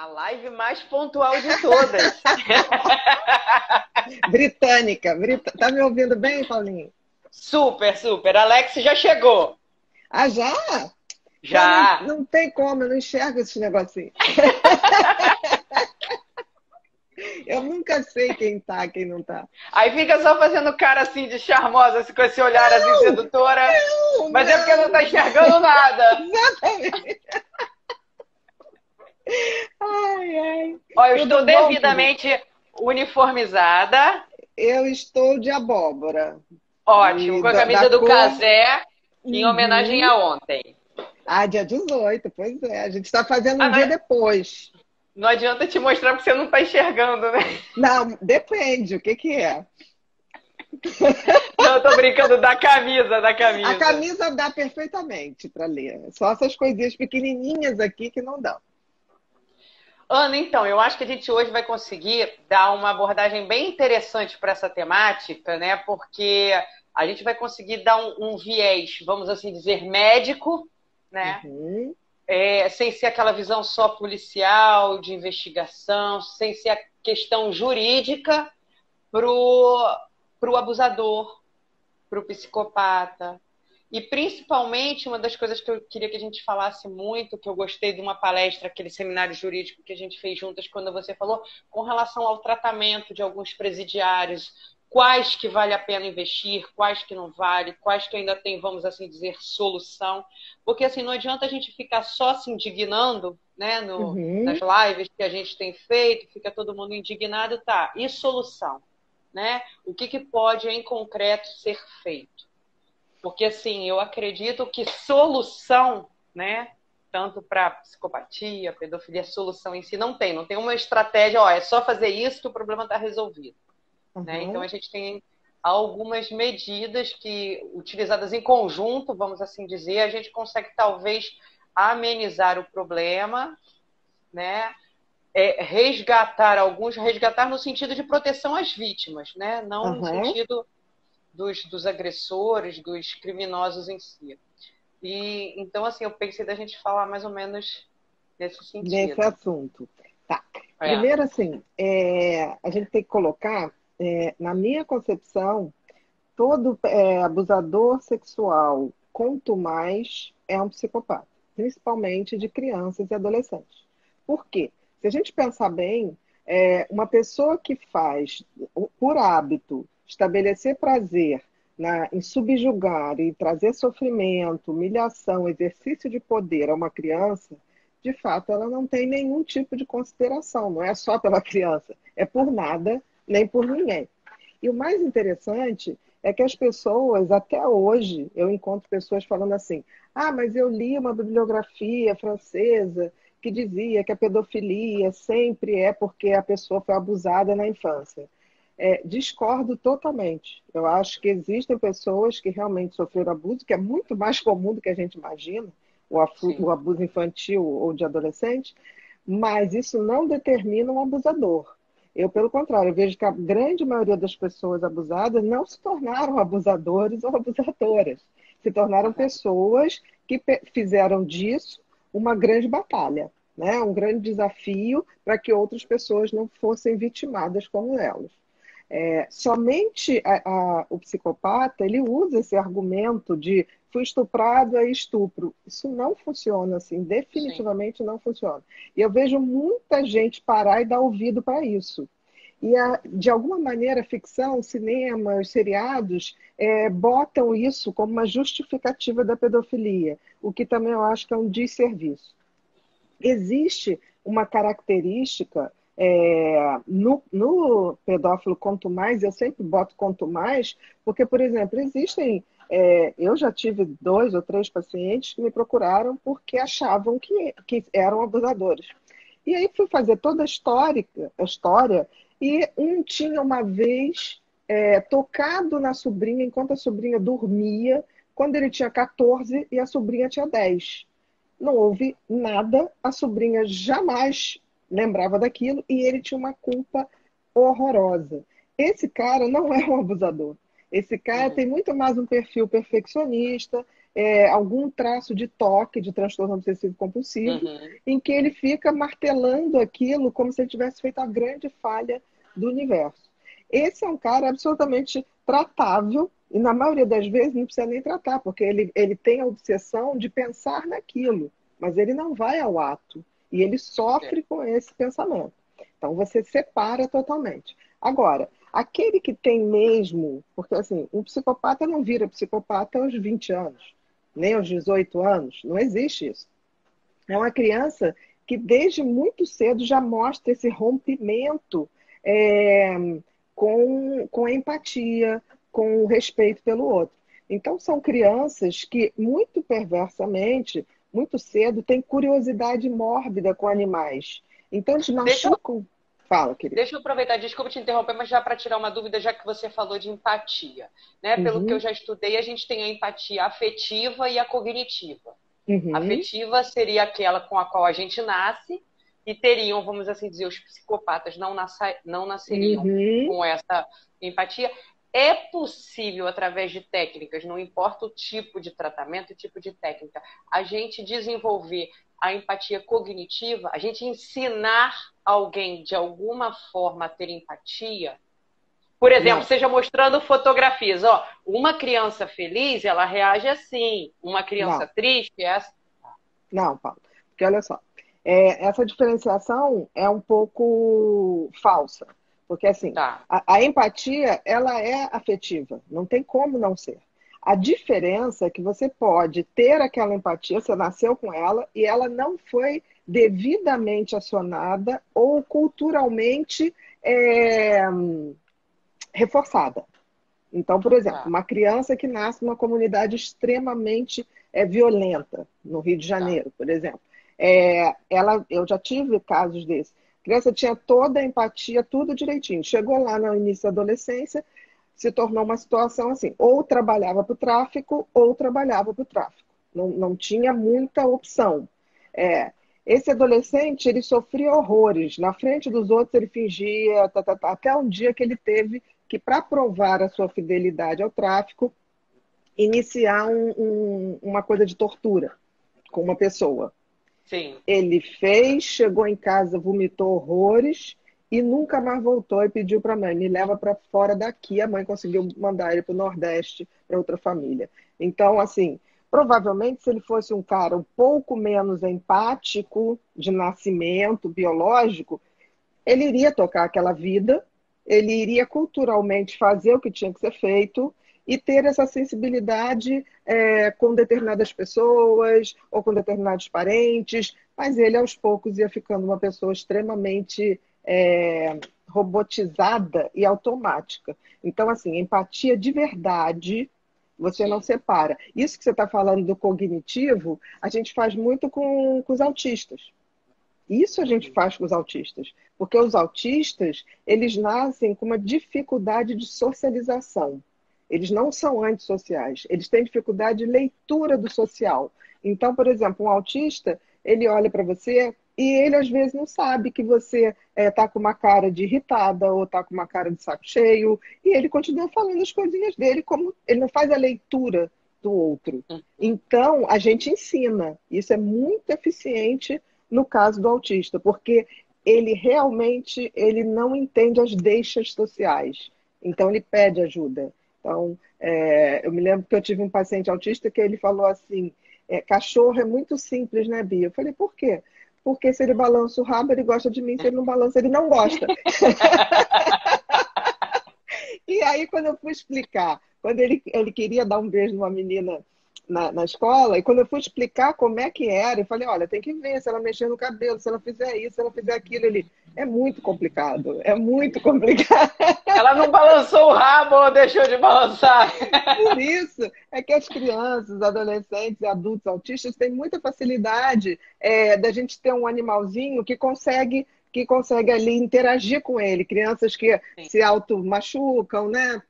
A live mais pontual de todas. Britânica. Brit... Tá me ouvindo bem, Paulinho? Super, super. Alex já chegou. Ah, já? Já. Não, não, tem como, eu não enxergo esse negocinho. eu nunca sei quem tá, quem não tá. Aí fica só fazendo cara assim de charmosa, assim, com esse olhar assim, não, assim sedutora. Não, mas é porque não tá enxergando nada. Exatamente. Ai, ai. Olha, eu estou devidamente uniformizada. Eu estou de abóbora. Ótimo, e com a camisa do cor... Casé, em uhum. homenagem a ontem. Ah, dia 18, pois é. A gente está fazendo um ah, dia depois. Não adianta te mostrar porque você não está enxergando, né? Não, depende. O que, que é? Não, eu tô brincando da camisa, da camisa. A camisa dá perfeitamente para ler. Só essas coisinhas pequenininhas aqui que não dão. Ana, então, eu acho que a gente hoje vai conseguir dar uma abordagem bem interessante para essa temática, né? Porque a gente vai conseguir dar um, um viés, vamos assim dizer, médico, né? Uhum. É, sem ser aquela visão só policial, de investigação, sem ser a questão jurídica para o abusador, para o psicopata, e principalmente, uma das coisas que eu queria que a gente falasse muito, que eu gostei de uma palestra, aquele seminário jurídico que a gente fez juntas, quando você falou, com relação ao tratamento de alguns presidiários, quais que vale a pena investir, quais que não vale, quais que ainda tem, vamos assim dizer, solução. Porque assim, não adianta a gente ficar só se indignando, né, no, uhum. nas lives que a gente tem feito, fica todo mundo indignado, tá? E solução, né? O que, que pode em concreto ser feito? Porque, assim, eu acredito que solução, né? Tanto para psicopatia, pedofilia, solução em si não tem. Não tem uma estratégia, ó, é só fazer isso que o problema está resolvido. Né? Uhum. Né? Então, a gente tem algumas medidas que, utilizadas em conjunto, vamos assim dizer, a gente consegue talvez amenizar o problema, né? É, resgatar alguns, resgatar no sentido de proteção às vítimas, né? Não uhum. no sentido dos, dos agressores, dos criminosos em si. E então, assim, eu pensei da gente falar mais ou menos nesse sentido. Nesse assunto. Tá. É. Primeiro, assim, é, a gente tem que colocar, é, na minha concepção, todo é, abusador sexual, quanto mais, é um psicopata, principalmente de crianças e adolescentes. Por quê? Se a gente pensar bem, é, uma pessoa que faz, por hábito, estabelecer prazer na, em subjugar e trazer sofrimento, humilhação, exercício de poder a uma criança, de fato ela não tem nenhum tipo de consideração, não é só pela criança, é por nada, nem por ninguém. E o mais interessante é que as pessoas, até hoje, eu encontro pessoas falando assim: ah, mas eu li uma bibliografia francesa que dizia que a pedofilia sempre é porque a pessoa foi abusada na infância. É, discordo totalmente. Eu acho que existem pessoas que realmente sofreram abuso, que é muito mais comum do que a gente imagina, o, o abuso infantil ou de adolescente, mas isso não determina um abusador. Eu, pelo contrário, vejo que a grande maioria das pessoas abusadas não se tornaram abusadores ou abusadoras. Se tornaram pessoas que fizeram disso uma grande batalha, né? um grande desafio para que outras pessoas não fossem vitimadas como elas. É, somente a, a, o psicopata ele usa esse argumento de fui estuprado é estupro. Isso não funciona assim, definitivamente Sim. não funciona. E eu vejo muita gente parar e dar ouvido para isso. E, a, de alguma maneira, ficção, cinema, os seriados é, botam isso como uma justificativa da pedofilia, o que também eu acho que é um desserviço. Existe uma característica é, no, no, pedófilo quanto mais, eu sempre boto quanto mais, porque, por exemplo, existem. É, eu já tive dois ou três pacientes que me procuraram porque achavam que, que eram abusadores. E aí fui fazer toda a história, a história e um tinha uma vez é, tocado na sobrinha enquanto a sobrinha dormia, quando ele tinha 14 e a sobrinha tinha 10. Não houve nada, a sobrinha jamais lembrava daquilo e ele tinha uma culpa horrorosa. Esse cara não é um abusador. Esse cara uhum. tem muito mais um perfil perfeccionista, é, algum traço de toque, de transtorno obsessivo compulsivo, uhum. em que ele fica martelando aquilo como se ele tivesse feito a grande falha do universo. Esse é um cara absolutamente tratável, e na maioria das vezes não precisa nem tratar, porque ele, ele tem a obsessão de pensar naquilo, mas ele não vai ao ato. E ele sofre é. com esse pensamento. Então você separa totalmente. Agora, aquele que tem mesmo, porque assim, um psicopata não vira psicopata aos 20 anos, nem aos 18 anos, não existe isso. É uma criança que desde muito cedo já mostra esse rompimento é, com, com empatia, com respeito pelo outro. Então, são crianças que, muito perversamente, muito cedo, têm curiosidade mórbida com animais. Então, eles machucam. Eu... Fala, querido. Deixa eu aproveitar, desculpa te interromper, mas já para tirar uma dúvida, já que você falou de empatia. Né? Pelo uhum. que eu já estudei, a gente tem a empatia afetiva e a cognitiva. Uhum. Afetiva seria aquela com a qual a gente nasce, e teriam, vamos assim dizer, os psicopatas não, nasce, não nasceriam uhum. com essa empatia. É possível, através de técnicas, não importa o tipo de tratamento, o tipo de técnica, a gente desenvolver a empatia cognitiva, a gente ensinar alguém de alguma forma a ter empatia. Por exemplo, não. seja mostrando fotografias. Ó, uma criança feliz, ela reage assim. Uma criança não. triste é assim. Não, Paulo. Porque olha só, é, essa diferenciação é um pouco falsa. Porque, assim, tá. a, a, empatia, ela é afetiva. Não tem como não ser. A diferença é que você pode ter aquela empatia, você nasceu com ela, e ela não foi devidamente acionada ou culturalmente é, reforçada. Então, por exemplo, tá. uma criança que nasce numa comunidade extremamente é, violenta, no Rio de. Janeiro, tá. por exemplo, é, ela, eu já tive casos desses. A criança tinha toda a empatia, tudo direitinho. Chegou lá no início da adolescência, se tornou uma situação assim: ou trabalhava para o tráfico, ou trabalhava para o tráfico. Não, não tinha muita opção. É, esse adolescente, ele sofria horrores. Na frente dos outros, ele fingia, tá, tá, tá, até um dia que ele teve que, para provar a sua fidelidade ao tráfico, iniciar um, um, uma coisa de tortura com uma pessoa. Sim. Ele fez, chegou em casa, vomitou horrores e nunca mais voltou e pediu para a mãe: me leva para fora daqui. A mãe conseguiu mandar ele para o Nordeste, para outra família. Então, assim, provavelmente, se ele fosse um cara um pouco menos empático, de nascimento, biológico, ele iria tocar aquela vida, ele iria culturalmente fazer o que tinha que ser feito e ter essa sensibilidade é, com determinadas pessoas ou com determinados parentes, mas ele aos poucos ia ficando uma pessoa extremamente é, robotizada e automática. Então, assim, empatia de verdade você não separa. Isso que você está falando do cognitivo, a gente faz muito com, com os autistas. Isso a gente faz com os autistas, porque os autistas, eles nascem com uma dificuldade de socialização. Eles não são antissociais, eles têm dificuldade de leitura do social. Então, por exemplo, um autista, ele olha para você e ele às vezes não sabe que você está eh, é, com uma cara de irritada ou está com uma cara de saco cheio, e ele continua falando as coisinhas dele, como ele não faz a leitura do outro. Então, a gente ensina. Isso é muito eficiente no caso do autista, porque ele realmente ele não entende as deixas sociais. Então, ele pede ajuda. Então, é, eu me lembro que eu tive um paciente autista que ele falou assim: é, cachorro é muito simples, né, Bia? Eu falei, por quê? Porque se ele balança o rabo, ele gosta de mim, se ele não balança, ele não gosta. e aí, quando eu fui explicar, quando ele, ele queria dar um beijo numa menina na, na, escola, e quando eu fui explicar como é que era, eu falei, olha, tem que ver se ela mexer no cabelo, se ela fizer isso, se ela fizer aquilo. Ele, é muito complicado, é muito complicado. Ela não balançou o rabo ou deixou de balançar. Por isso é que as crianças, adolescentes e adultos autistas têm muita facilidade é, da gente ter um animalzinho que consegue que consegue ali interagir com ele. Crianças que Sim. se auto-machucam, né?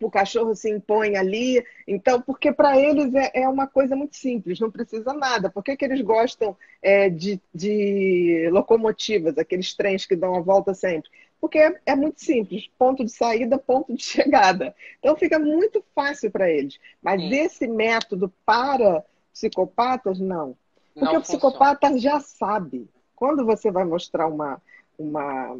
O cachorro se impõe ali. Então, porque para eles é, é, uma coisa muito simples, não precisa nada. Por que, que eles gostam é, de, de, locomotivas, aqueles trens que dão a volta sempre? porque é, é, muito simples, ponto de saída, ponto de chegada. Então fica muito fácil para eles. Mas Sim. esse método para psicopatas, não. Porque não o psicopata já sabe. Quando você vai mostrar uma, uma,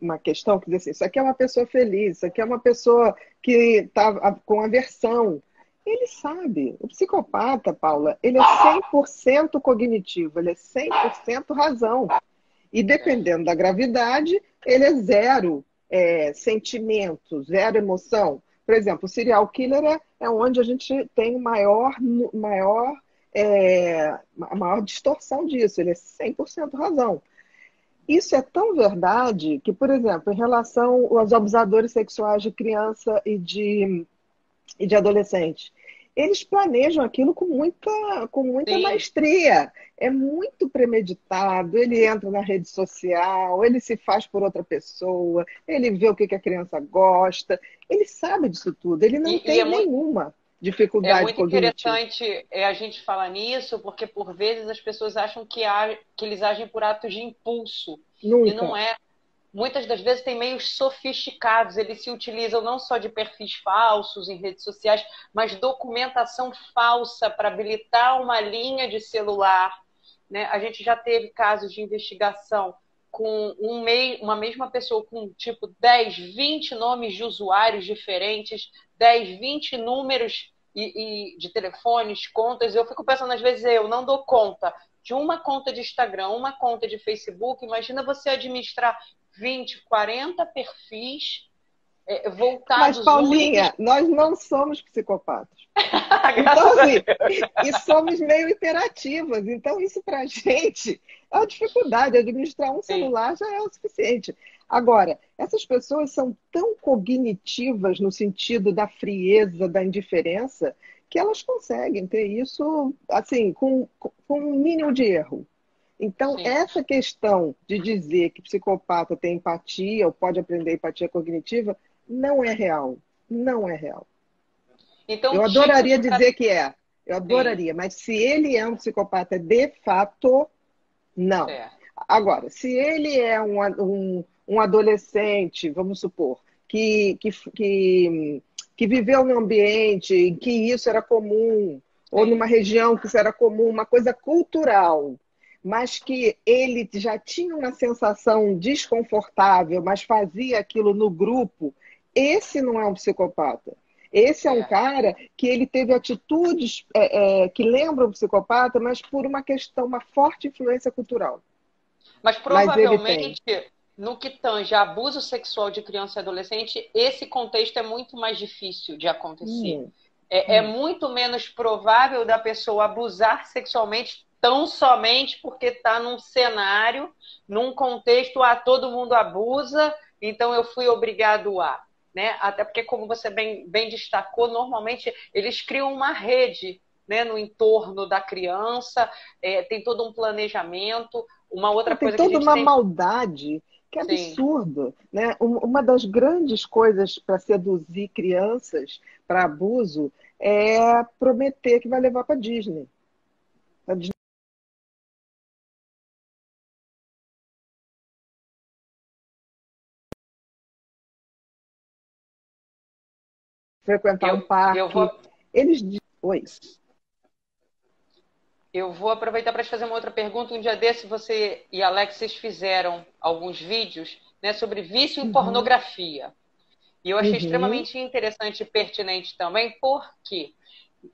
uma questão que diz assim, isso aqui é uma pessoa feliz, isso aqui é uma pessoa que está com aversão. Ele sabe. O psicopata, Paula, ele é 100% cognitivo, ele é 100% razão. E dependendo da gravidade, ele é zero é, sentimento, zero emoção. Por exemplo, o serial killer é, é onde a gente tem maior, maior, é, maior distorção disso, ele é 100% razão. Isso é tão verdade que, por exemplo, em relação aos abusadores sexuais de criança e de, e de adolescente, eles planejam aquilo com muita, com muita maestria. É muito premeditado. Ele entra na rede social, ele se faz por outra pessoa, ele vê o que, que a criança gosta. Ele sabe disso tudo. Ele não e, tem e é nenhuma muito, dificuldade É muito cognitiva. interessante é, a gente falar nisso, porque por vezes as pessoas acham que, que eles agem por atos de impulso. Nunca. E não é muitas das vezes tem meios sofisticados, eles se utilizam não só de perfis falsos em redes sociais, mas documentação falsa para habilitar uma linha de celular. Né? A gente já teve casos de investigação com um mei, uma mesma pessoa com tipo 10, 20 nomes de usuários diferentes, 10, 20 números e, e de telefones, contas. Eu fico pensando, às vezes, eu não dou conta de uma conta de Instagram, uma conta de Facebook. Imagina você administrar 20, 40 perfis é, voltados. Mas, Paulinha, nós não somos psicopatas. então, assim, e somos meio interativas. Então, isso para a gente é uma dificuldade. Administrar um celular Sim. já é o suficiente. Agora, essas pessoas são tão cognitivas no sentido da frieza, da indiferença, que elas conseguem ter isso assim com, com um mínimo de erro. Então, Sim. essa questão de dizer que psicopata tem empatia ou pode aprender empatia cognitiva não é real. Não é real. Então, eu adoraria tipo dizer que é. Eu adoraria, Sim. mas se ele é um psicopata de fato, não. É. Agora, se ele é um, um, um adolescente, vamos supor, que, que, que, que viveu num ambiente em que isso era comum, ou numa região que isso era comum, uma coisa cultural, mas que ele já tinha uma sensação desconfortável, mas fazia aquilo no grupo, esse não é um psicopata. Esse é um é. cara que ele teve atitudes é, é, que lembram um psicopata, mas por uma questão, uma forte influência cultural. Mas provavelmente, mas no que tange abuso sexual de criança e adolescente, esse contexto é muito mais difícil de acontecer. Hum. É, é, muito menos provável da pessoa abusar sexualmente tão somente porque está num cenário, num contexto, a ah, todo mundo abusa, então eu fui obrigado a. Né? Até porque, como você bem, bem destacou, normalmente eles criam uma rede né, no entorno da criança, é, tem todo um planejamento. Uma outra tem coisa toda que a gente uma tem... maldade que é absurdo. Né? Uma das grandes coisas para seduzir crianças para abuso é prometer que vai levar para Disney. Frequentar eu, um parque. Eu vou... Eles. Oi. Eu vou aproveitar para te fazer uma outra pergunta. Um dia desse, você e Alexis fizeram alguns vídeos né, sobre vício uhum. em pornografia. E eu achei uhum. extremamente interessante e pertinente também, porque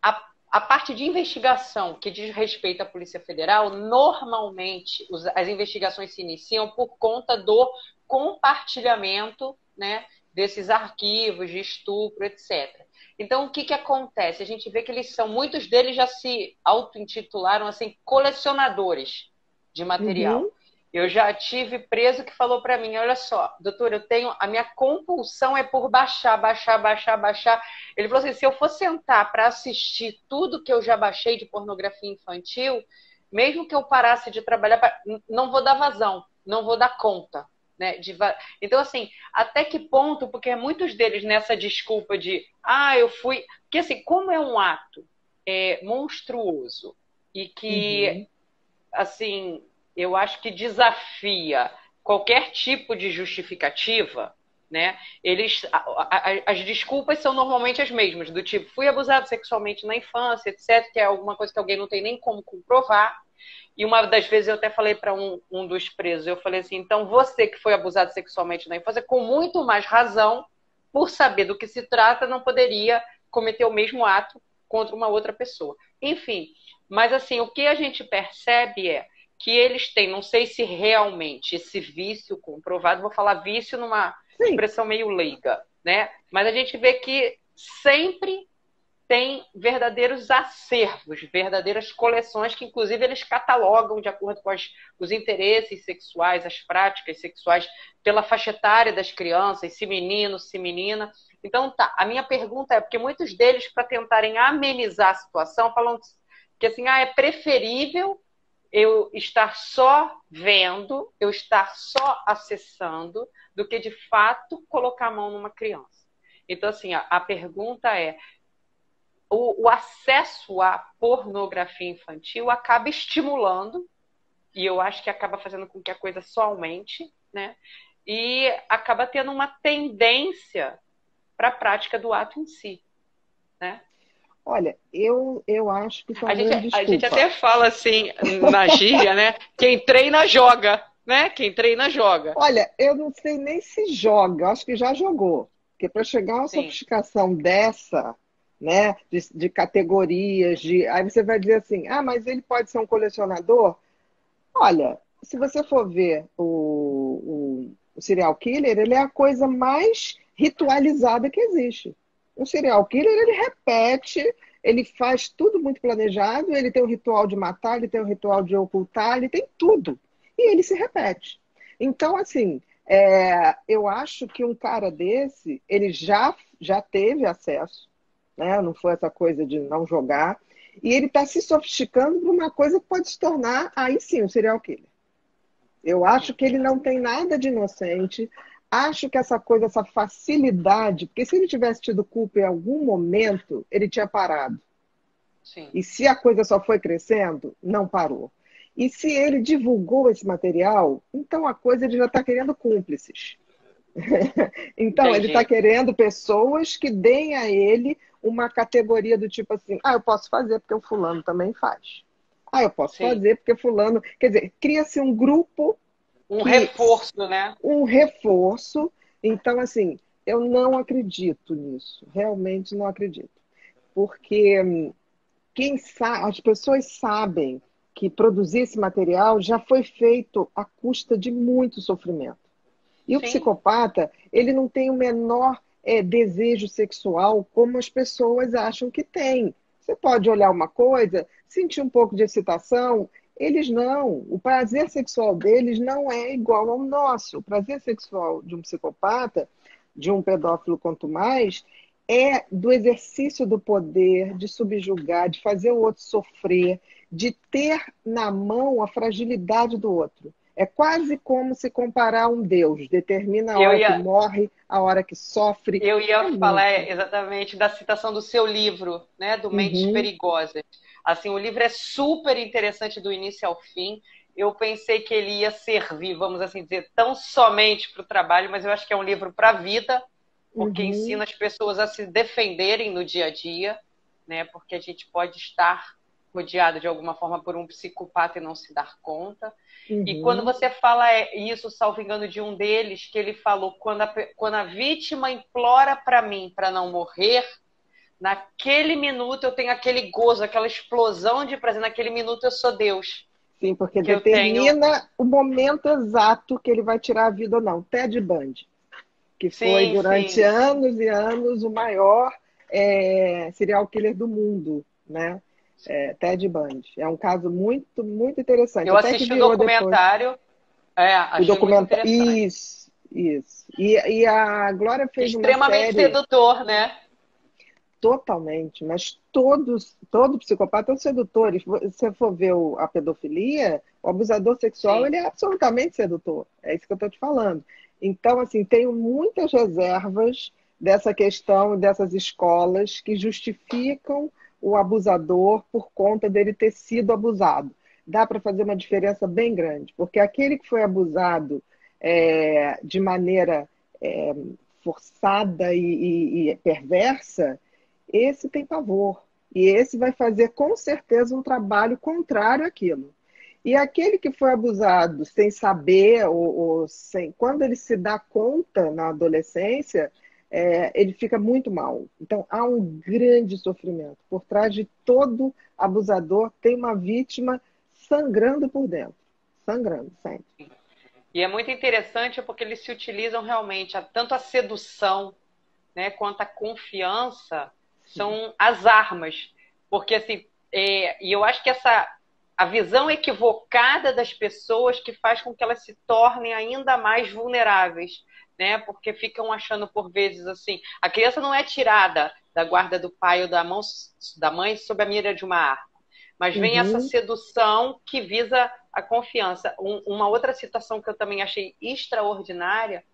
a, a parte de investigação que diz respeito à Polícia Federal, normalmente os, as investigações se iniciam por conta do compartilhamento né, desses arquivos de estupro, etc. Então, o que, que acontece? A gente vê que eles são, muitos deles já se auto-intitularam assim, colecionadores de material. Uhum. Eu já tive preso que falou para mim: olha só, doutor, eu tenho. A minha compulsão é por baixar, baixar, baixar, baixar. Ele falou assim: se eu for sentar para assistir tudo que eu já baixei de pornografia infantil, mesmo que eu parasse de trabalhar, não vou dar vazão, não vou dar conta. Né, de... Então, assim, até que ponto, porque muitos deles nessa desculpa de ah, eu fui. Porque assim, como é um ato é, monstruoso e que, uhum. assim, eu acho que desafia qualquer tipo de justificativa, né? Eles, as desculpas são normalmente as mesmas, do tipo, fui abusado sexualmente na infância, etc., que é alguma coisa que alguém não tem nem como comprovar. E uma das vezes eu até falei para um, um dos presos, eu falei assim, então você que foi abusado sexualmente na infância, com muito mais razão, por saber do que se trata, não poderia cometer o mesmo ato contra uma outra pessoa. Enfim, mas assim, o que a gente percebe é que eles têm, não sei se realmente esse vício comprovado, vou falar vício numa Sim. expressão meio leiga, né? Mas a gente vê que sempre tem verdadeiros acervos, verdadeiras coleções que, inclusive, eles catalogam de acordo com as, os interesses sexuais, as práticas sexuais, pela faixa etária das crianças, se menino, se menina. Então, tá. A minha pergunta é porque muitos deles, para tentarem amenizar a situação, falam que assim, ah, é preferível eu estar só vendo, eu estar só acessando, do que de fato colocar a mão numa criança. Então, assim, a, a pergunta é: o, o, acesso à pornografia infantil acaba estimulando, e eu acho que acaba fazendo com que a coisa só aumente, né? E acaba tendo uma tendência para a prática do ato em si, né? Olha, eu, eu acho que a gente, a gente até fala assim na gíria, né? Quem treina joga, né? Quem treina joga. Olha, eu não sei nem se joga, acho que já jogou. Porque para chegar a uma Sim. sofisticação dessa, né, de, de, categorias, de aí você vai dizer assim, ah, mas ele pode ser um colecionador? Olha, se você for ver o, o, o serial killer, ele é a coisa mais ritualizada que existe. Um serial killer, ele repete, ele faz tudo muito planejado, ele tem o um ritual de matar, ele tem o um ritual de ocultar, ele tem tudo. E ele se repete. Então, assim, é, eu acho que um cara desse, ele já, já teve acesso, né? não foi essa coisa de não jogar, e ele está se sofisticando para uma coisa que pode se tornar, aí sim, um serial killer. Eu acho que ele não tem nada de inocente, acho que essa coisa, essa facilidade, porque se ele tivesse tido culpa em algum momento, ele tinha parado. Sim. E se a coisa só foi crescendo, não parou. E se ele divulgou esse material, então a coisa ele já está querendo cúmplices. então, Entendi. ele está querendo pessoas que deem a ele uma categoria do tipo assim: ah, eu posso fazer porque o fulano também faz. Ah, eu posso Sim. fazer porque fulano. Quer dizer, cria-se um grupo um que, reforço, né? Um reforço. Então, assim, eu não acredito nisso. Realmente não acredito. Porque hum, quem sabe, as pessoas sabem que produzir esse material já foi feito à custa de muito sofrimento. E Sim. o psicopata, ele não tem o menor é, desejo sexual como as pessoas acham que tem. Você pode olhar uma coisa, sentir um pouco de excitação eles não. O prazer sexual deles não é igual ao nosso. O prazer sexual de um psicopata, de um pedófilo quanto mais, é do exercício do poder, de subjugar, de fazer o outro sofrer, de ter na mão a fragilidade do outro. É quase como se comparar a um Deus, determina a hora ia... que morre, a hora que sofre. Eu ia é falar muito. exatamente da citação do seu livro, né, do Mentes uhum. Perigosas. Assim, o livro é super interessante do início ao fim. Eu pensei que ele ia servir, vamos assim dizer, tão somente para o trabalho, mas eu acho que é um livro para a vida, porque uhum. ensina as pessoas a se defenderem no dia a dia, né? Porque a gente pode estar rodeado de alguma forma por um psicopata e não se dar conta. Uhum. E quando você fala é, isso, salvo engano, de um deles, que ele falou: quando a, quando a vítima implora para mim para não morrer, naquele minuto eu tenho aquele gozo, aquela explosão de prazer, naquele minuto eu sou Deus. Sim, porque determina tenho... o momento exato que ele vai tirar a vida ou não. Ted Bundy, que sim, foi durante sim. anos e anos o maior é, serial killer do mundo, né? É, Ted Bundy. É um caso muito, muito interessante. Eu Até assisti o documentário. Depois... É, o documentário. Isso, isso. E, e a Glória fez Extremamente uma série... sedutor, né? Totalmente, mas todos, todo psicopata é um sedutor. Se você for ver a pedofilia, o abusador sexual Sim. ele é absolutamente sedutor. É isso que eu estou te falando. Então, assim, tenho muitas reservas dessa questão, dessas escolas que justificam o abusador por conta dele ter sido abusado. Dá para fazer uma diferença bem grande, porque aquele que foi abusado é, de maneira é, forçada e, e, e perversa, esse tem pavor. E esse vai fazer com certeza um trabalho contrário àquilo. E aquele que foi abusado sem saber, ou, ou sem, quando ele se dá conta na adolescência, é, ele fica muito mal. Então há um grande sofrimento. Por trás de todo abusador tem uma vítima sangrando por dentro. Sangrando, sempre. E é muito interessante porque eles se utilizam realmente, tanto a sedução né, quanto a confiança são as armas. Porque, assim, é, e eu acho que essa a visão equivocada das pessoas que faz com que elas se tornem ainda mais vulneráveis, né? Porque ficam achando por vezes assim, a criança não é tirada da guarda do pai ou da mão da mãe sob a mira de uma arma, mas vem uhum. essa sedução que visa a confiança. Um, uma outra situação que eu também achei extraordinária,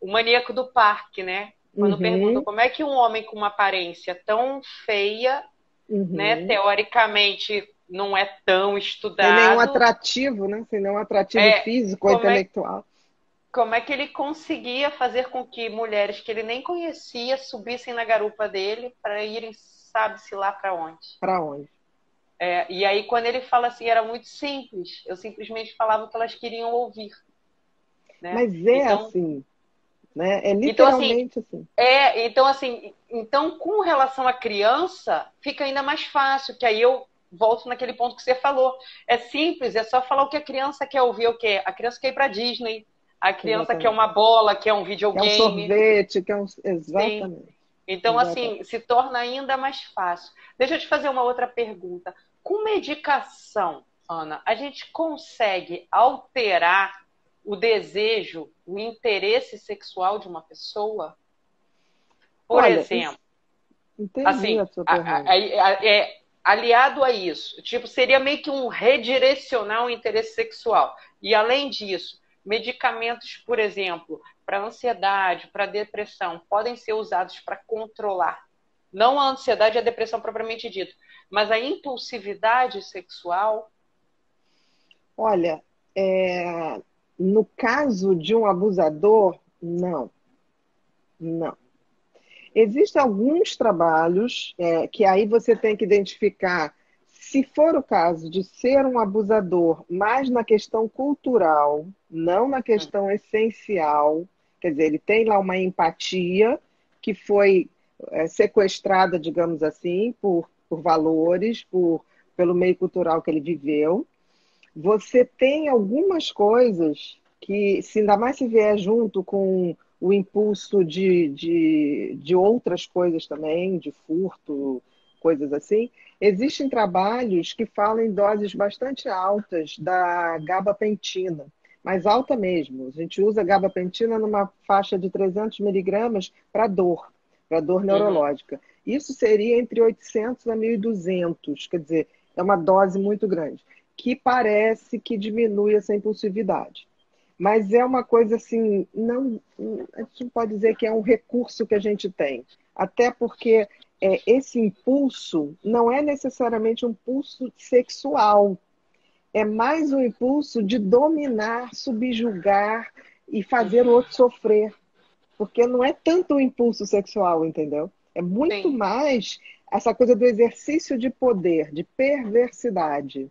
o maníaco do parque, né? Quando uhum. perguntam como é que um homem com uma aparência tão feia, uhum. né, teoricamente não é tão estudado. Sem nenhum atrativo, né? Sem nenhum atrativo é, físico ou é intelectual. É, como é que ele conseguia fazer com que mulheres que ele nem conhecia subissem na garupa dele para irem, sabe-se lá para onde? Para onde? É, e aí, quando ele fala assim, era muito simples. Eu simplesmente falava o que elas queriam ouvir. Né? Mas é então, assim. Né? É literalmente então, assim, assim. É, então assim, então com relação à criança, fica ainda mais fácil, que aí eu volto naquele ponto que você falou. É simples, é só falar o que a criança quer ouvir, o que a criança quer ir para Disney, a criança Exatamente. quer uma bola, quer um videogame, quer um sorvete, quer um Exatamente. Sim. Então, assim, Exatamente. assim, se torna ainda mais fácil. Deixa eu te fazer uma outra pergunta. Com medicação, Ana, a gente consegue alterar o desejo, o interesse sexual de uma pessoa? Por Olha, exemplo, entendi assim, a sua pergunta. A, a, a, é, aliado a isso, tipo, seria meio que um redirecionar o interesse sexual. E além disso, medicamentos, por exemplo, para ansiedade, para depressão, podem ser usados para controlar não a ansiedade e a depressão propriamente dito, mas a impulsividade sexual? Olha, é, no caso de um abusador, não. Não. Existem alguns trabalhos é, que aí você tem que identificar se for o caso de ser um abusador, mais na questão cultural, não na questão essencial, quer dizer, ele tem lá uma empatia que foi é, sequestrada, digamos assim, por, por valores, por, pelo meio cultural que ele viveu. Você tem algumas coisas que, se ainda mais se vier junto com o impulso de, de, de outras coisas também, de furto, coisas assim, existem trabalhos que falam em doses bastante altas da gabapentina, mais alta mesmo. A gente usa gabapentina numa faixa de 300 miligramas para dor para dor uhum. neurológica. Isso seria entre 800 a 1.200, quer dizer, é uma dose muito grande, que parece que diminui essa impulsividade. Mas é uma coisa assim, não, a gente não pode dizer que é um recurso que a gente tem, até porque é, esse impulso não é necessariamente um impulso sexual, é mais um impulso de dominar, subjugar e fazer o outro sofrer. Porque não é tanto o impulso sexual, entendeu? É muito Sim. mais essa coisa do exercício de poder, de perversidade.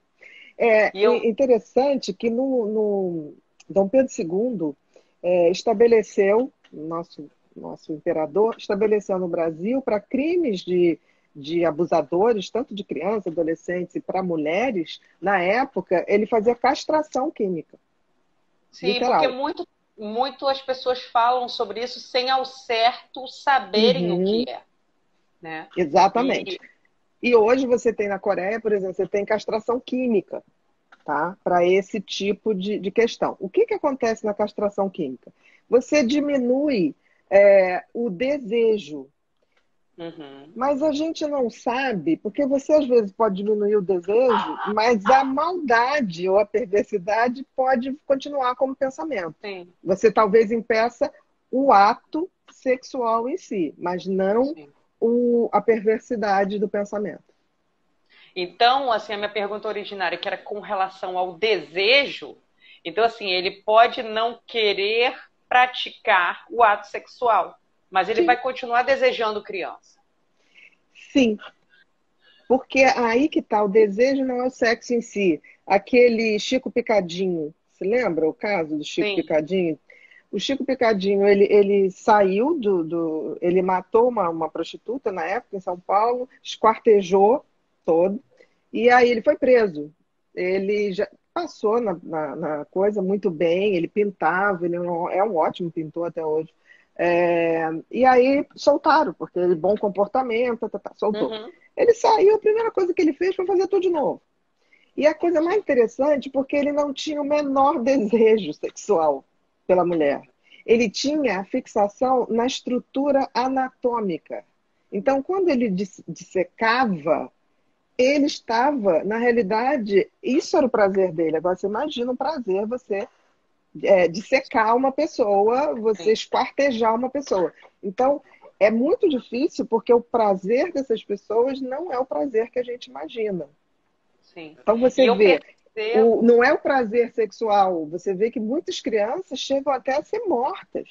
É eu... interessante que no, no Dom Pedro II é, estabeleceu, nosso, nosso imperador, estabeleceu no Brasil para crimes de, de abusadores, tanto de crianças, adolescentes e para mulheres, na época, ele fazia castração química. Sim, literal. porque muito muito as pessoas falam sobre isso sem ao certo saberem uhum. o que é. Né? Exatamente. E... e... hoje você tem na Coreia, por exemplo, você tem castração química, tá? Para esse tipo de, de questão. O que, que acontece na castração química? Você diminui é, o desejo Uhum. Mas a gente não sabe, porque você às vezes pode diminuir o desejo, mas a maldade ou a perversidade pode continuar como pensamento. Sim. Você talvez impeça o ato sexual em si, mas não o, a perversidade do pensamento. Então, assim, a minha pergunta originária, que era com relação ao desejo, Então, assim, ele pode não querer praticar o ato sexual, mas ele Sim. vai continuar desejando criança. Sim. Porque aí que tá, o desejo não é o sexo em si. Aquele Chico Picadinho, se lembra o caso do Chico Sim. Picadinho? O Chico Picadinho, ele, ele saiu do, do. Ele matou uma, uma prostituta na época em São Paulo, esquartejou todo, e aí ele foi preso. Ele já passou na, na, na coisa muito bem, ele pintava, ele é um ótimo pintor até hoje. É, e aí soltaram, porque ele bom comportamento, tá, tá, tá soltou. Uhum. Ele saiu, a primeira coisa que ele fez foi fazer tudo de novo. E a coisa mais interessante, porque ele não tinha o menor desejo sexual pela mulher. Ele tinha a fixação na estrutura anatômica. Então, quando ele dissecava, ele estava, na realidade, isso era o prazer dele. Agora, você imagina o prazer você é, dissecar uma pessoa, você esquartejar uma pessoa. Então, é muito difícil porque o prazer dessas pessoas não é o prazer que a gente imagina. Sim. Então você vê, o, não é o prazer sexual, você vê que muitas crianças chegam até a ser mortas.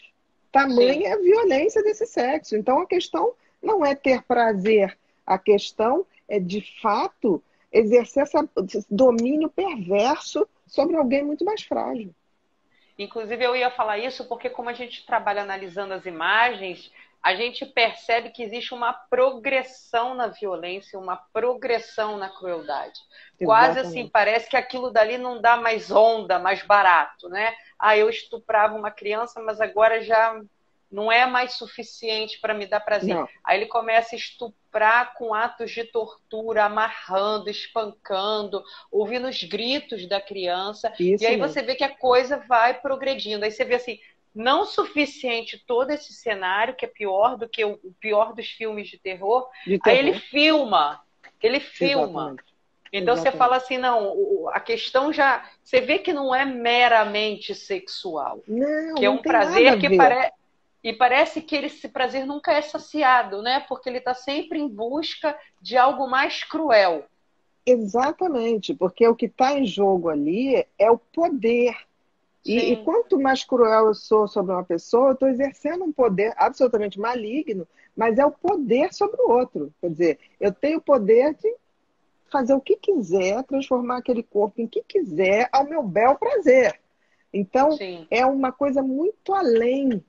Tamanha é a violência desse sexo. Então a questão não é ter prazer, a questão é de fato exercer esse domínio perverso sobre alguém muito mais frágil. Inclusive, eu ia falar isso porque, como a gente trabalha analisando as imagens, a gente percebe que existe uma progressão na violência, uma progressão na crueldade. Exatamente. Quase assim, parece que aquilo dali não dá mais onda, mais barato, né? Ah, eu estuprava uma criança, mas agora já não é mais suficiente para me dar prazer. Não. Aí ele começa a estuprar com atos de tortura, amarrando, espancando, ouvindo os gritos da criança. Isso e aí mesmo. você vê que a coisa vai progredindo. Aí você vê assim, não suficiente todo esse cenário, que é pior do que o, pior dos filmes de terror, de terror. aí ele filma. Ele filma. Exatamente. Então Exatamente. você fala assim, não, a questão já. Você vê que não é meramente sexual. Não, que é um prazer que parece. E parece que esse prazer nunca é saciado, né? Porque ele está sempre em busca de algo mais cruel. Exatamente, porque o que está em jogo ali é o poder. E, e, quanto mais cruel eu sou sobre uma pessoa, eu estou exercendo um poder absolutamente maligno, mas é o poder sobre o outro. Quer dizer, eu tenho o poder de fazer o que quiser, transformar aquele corpo em que quiser, ao meu bel prazer. Então, Sim. é uma coisa muito além.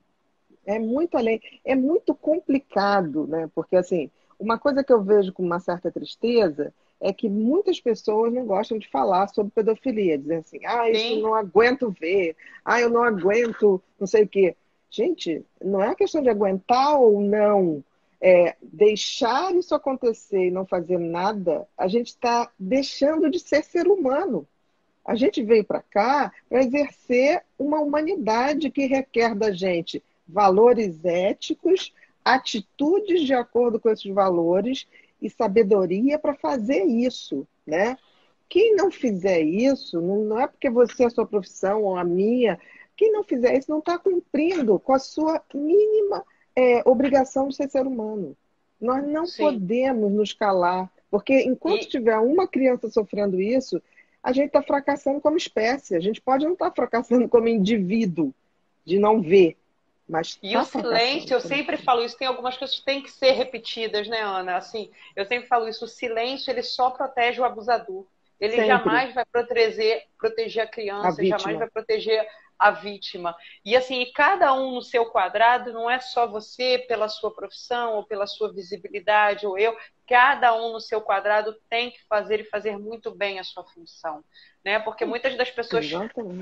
É muito além. É muito complicado, né? Porque, assim, uma coisa que eu vejo com uma certa tristeza é que muitas pessoas não gostam de falar sobre pedofilia, dizem assim, ah, isso Sim. não aguento ver, ah, eu não aguento não sei o quê. Gente, não é questão de aguentar ou não. É, deixar isso acontecer e não fazer nada, a gente está deixando de ser ser humano. A gente veio para cá para exercer uma humanidade que requer da gente valores éticos, atitudes de acordo com esses valores e sabedoria para fazer isso, né? Quem não fizer isso, não é porque você é a sua profissão ou a minha, quem não fizer isso não está cumprindo com a sua mínima é, obrigação de ser ser humano. Nós não Sim. podemos nos calar, porque enquanto e... tiver uma criança sofrendo isso, a gente está fracassando como espécie. A gente pode não estar tá fracassando como indivíduo de não ver, mas e o silêncio, eu sempre falo isso, tem algumas coisas que têm que ser repetidas, né, Ana? Assim, eu sempre falo isso, o silêncio ele só protege o abusador. Ele sempre. jamais vai proteger, proteger a criança, a jamais vai proteger a vítima. E assim, e cada um no seu quadrado, não é só você pela sua profissão ou pela sua visibilidade ou eu, cada um no seu quadrado tem que fazer e fazer muito bem a sua função, né? Porque muitas das pessoas,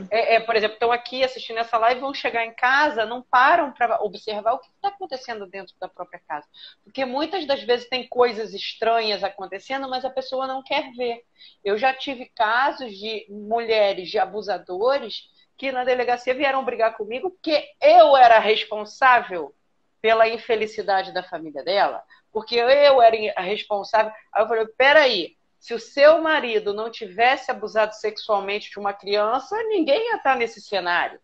é, é, por exemplo, estão aqui assistindo essa live, vão chegar em casa, não param para observar o que está acontecendo dentro da própria casa, porque muitas das vezes tem coisas estranhas acontecendo, mas a pessoa não quer ver. Eu já tive casos de mulheres de abusadores que na delegacia vieram brigar comigo porque eu era responsável pela infelicidade da família dela, porque eu era a responsável. Aí eu falei: peraí, se o seu marido não tivesse abusado sexualmente de uma criança, ninguém ia estar nesse cenário.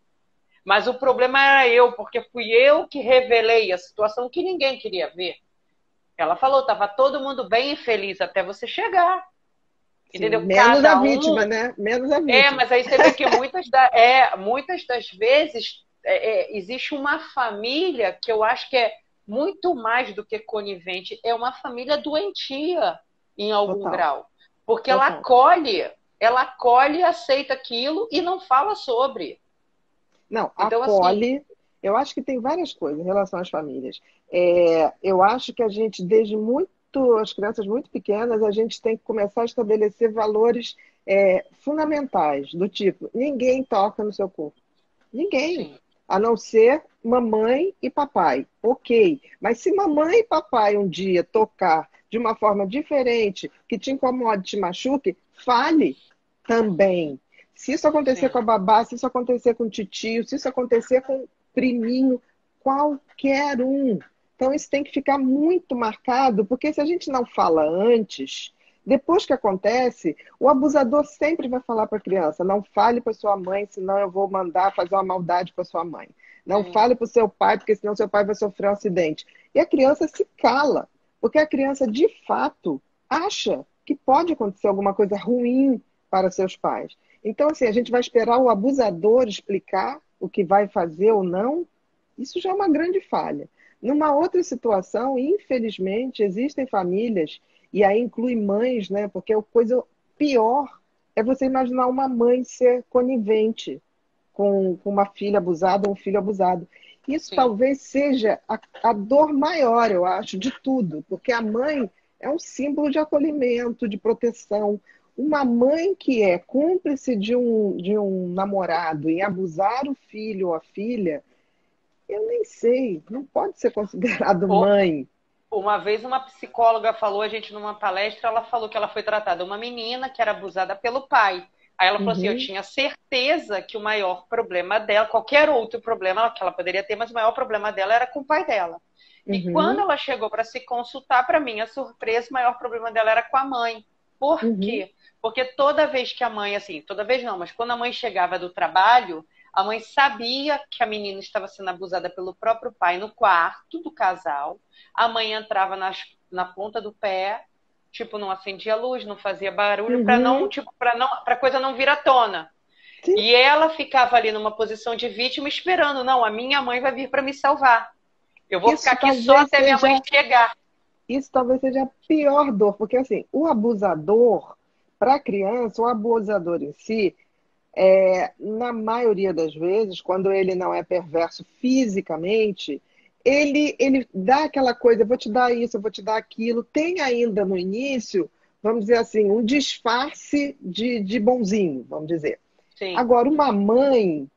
Mas o problema era eu, porque fui eu que revelei a situação que ninguém queria ver. Ela falou: estava todo mundo bem e feliz até você chegar. Entendeu? Sim, menos Cada a um... vítima, né? Menos a é, vítima. É, mas aí você vê que muitas, da... é, muitas das vezes é, é, existe uma família que eu acho que é muito mais do que conivente, é uma família doentia em algum Total. grau. Porque ela acolhe, ela acolhe e aceita aquilo e não fala sobre. Não, então, assim, acolhe. Assim, eu acho que tem várias coisas em relação às famílias. É, eu acho que a gente, desde muito, as crianças muito pequenas, a gente tem que começar a estabelecer valores é, fundamentais, do tipo, ninguém toca no seu corpo. Ninguém. Sim a não ser mamãe e papai. Ok. Mas se mamãe e papai um dia tocar de uma forma diferente, que te incomode, te machuque, fale também. Se isso acontecer Sim. com a babá, se isso acontecer com o titio, se isso acontecer com o priminho, qualquer um. Então isso tem que ficar muito marcado, porque se a gente não fala antes, depois que acontece, o abusador sempre vai falar para a criança: não fale para sua mãe, senão eu vou mandar fazer uma maldade para sua mãe. Não fale para o seu pai, porque senão seu pai vai sofrer um acidente. E a criança se cala, porque a criança de fato acha que pode acontecer alguma coisa ruim para seus pais. Então, assim, a gente vai esperar o abusador explicar o que vai fazer ou não. Isso já é uma grande falha. Numa outra situação, infelizmente, existem famílias e aí inclui mães, né? Porque a coisa pior é você imaginar uma mãe ser conivente com, com uma filha abusada ou um filho abusado. Isso Sim. talvez seja a, a dor maior, eu acho, de tudo, porque a mãe é um símbolo de acolhimento, de proteção. Uma mãe que é cúmplice de um, de um namorado em abusar o filho ou a filha, eu nem sei, não pode ser considerado mãe. Uma vez uma psicóloga falou, a gente numa palestra, ela falou que ela foi tratada uma menina que era abusada pelo pai. Aí ela falou uhum. assim: eu uhum. tinha certeza que o maior problema dela, qualquer outro problema que ela poderia ter, mas o maior problema dela era com o pai dela. Uhum. E quando ela chegou para se consultar, para mim, a surpresa, o maior problema dela era com a mãe. Por uhum. quê? Porque toda vez que a mãe, assim, toda vez não, mas quando a mãe chegava do trabalho, a mãe sabia que a menina estava sendo abusada pelo próprio pai no quarto do casal. A mãe entrava nas, na ponta do pé, tipo, não acendia luz, não fazia barulho, uhum. para não, tipo, para não, para coisa não vir à tona. Sim. E ela ficava ali numa posição de vítima esperando, não, a minha mãe vai vir para me salvar. Eu vou Isso ficar aqui só até minha mãe chegar. Isso talvez seja a pior dor, porque assim, o abusador, para a criança, o abusador em si, é, na maioria das vezes, quando ele não é perverso fisicamente, ele, ele dá aquela coisa, eu vou te dar isso, eu vou te dar aquilo. Tem ainda no início, vamos dizer assim, um disfarce de, de bonzinho, vamos dizer. Sim. Agora, uma mãe,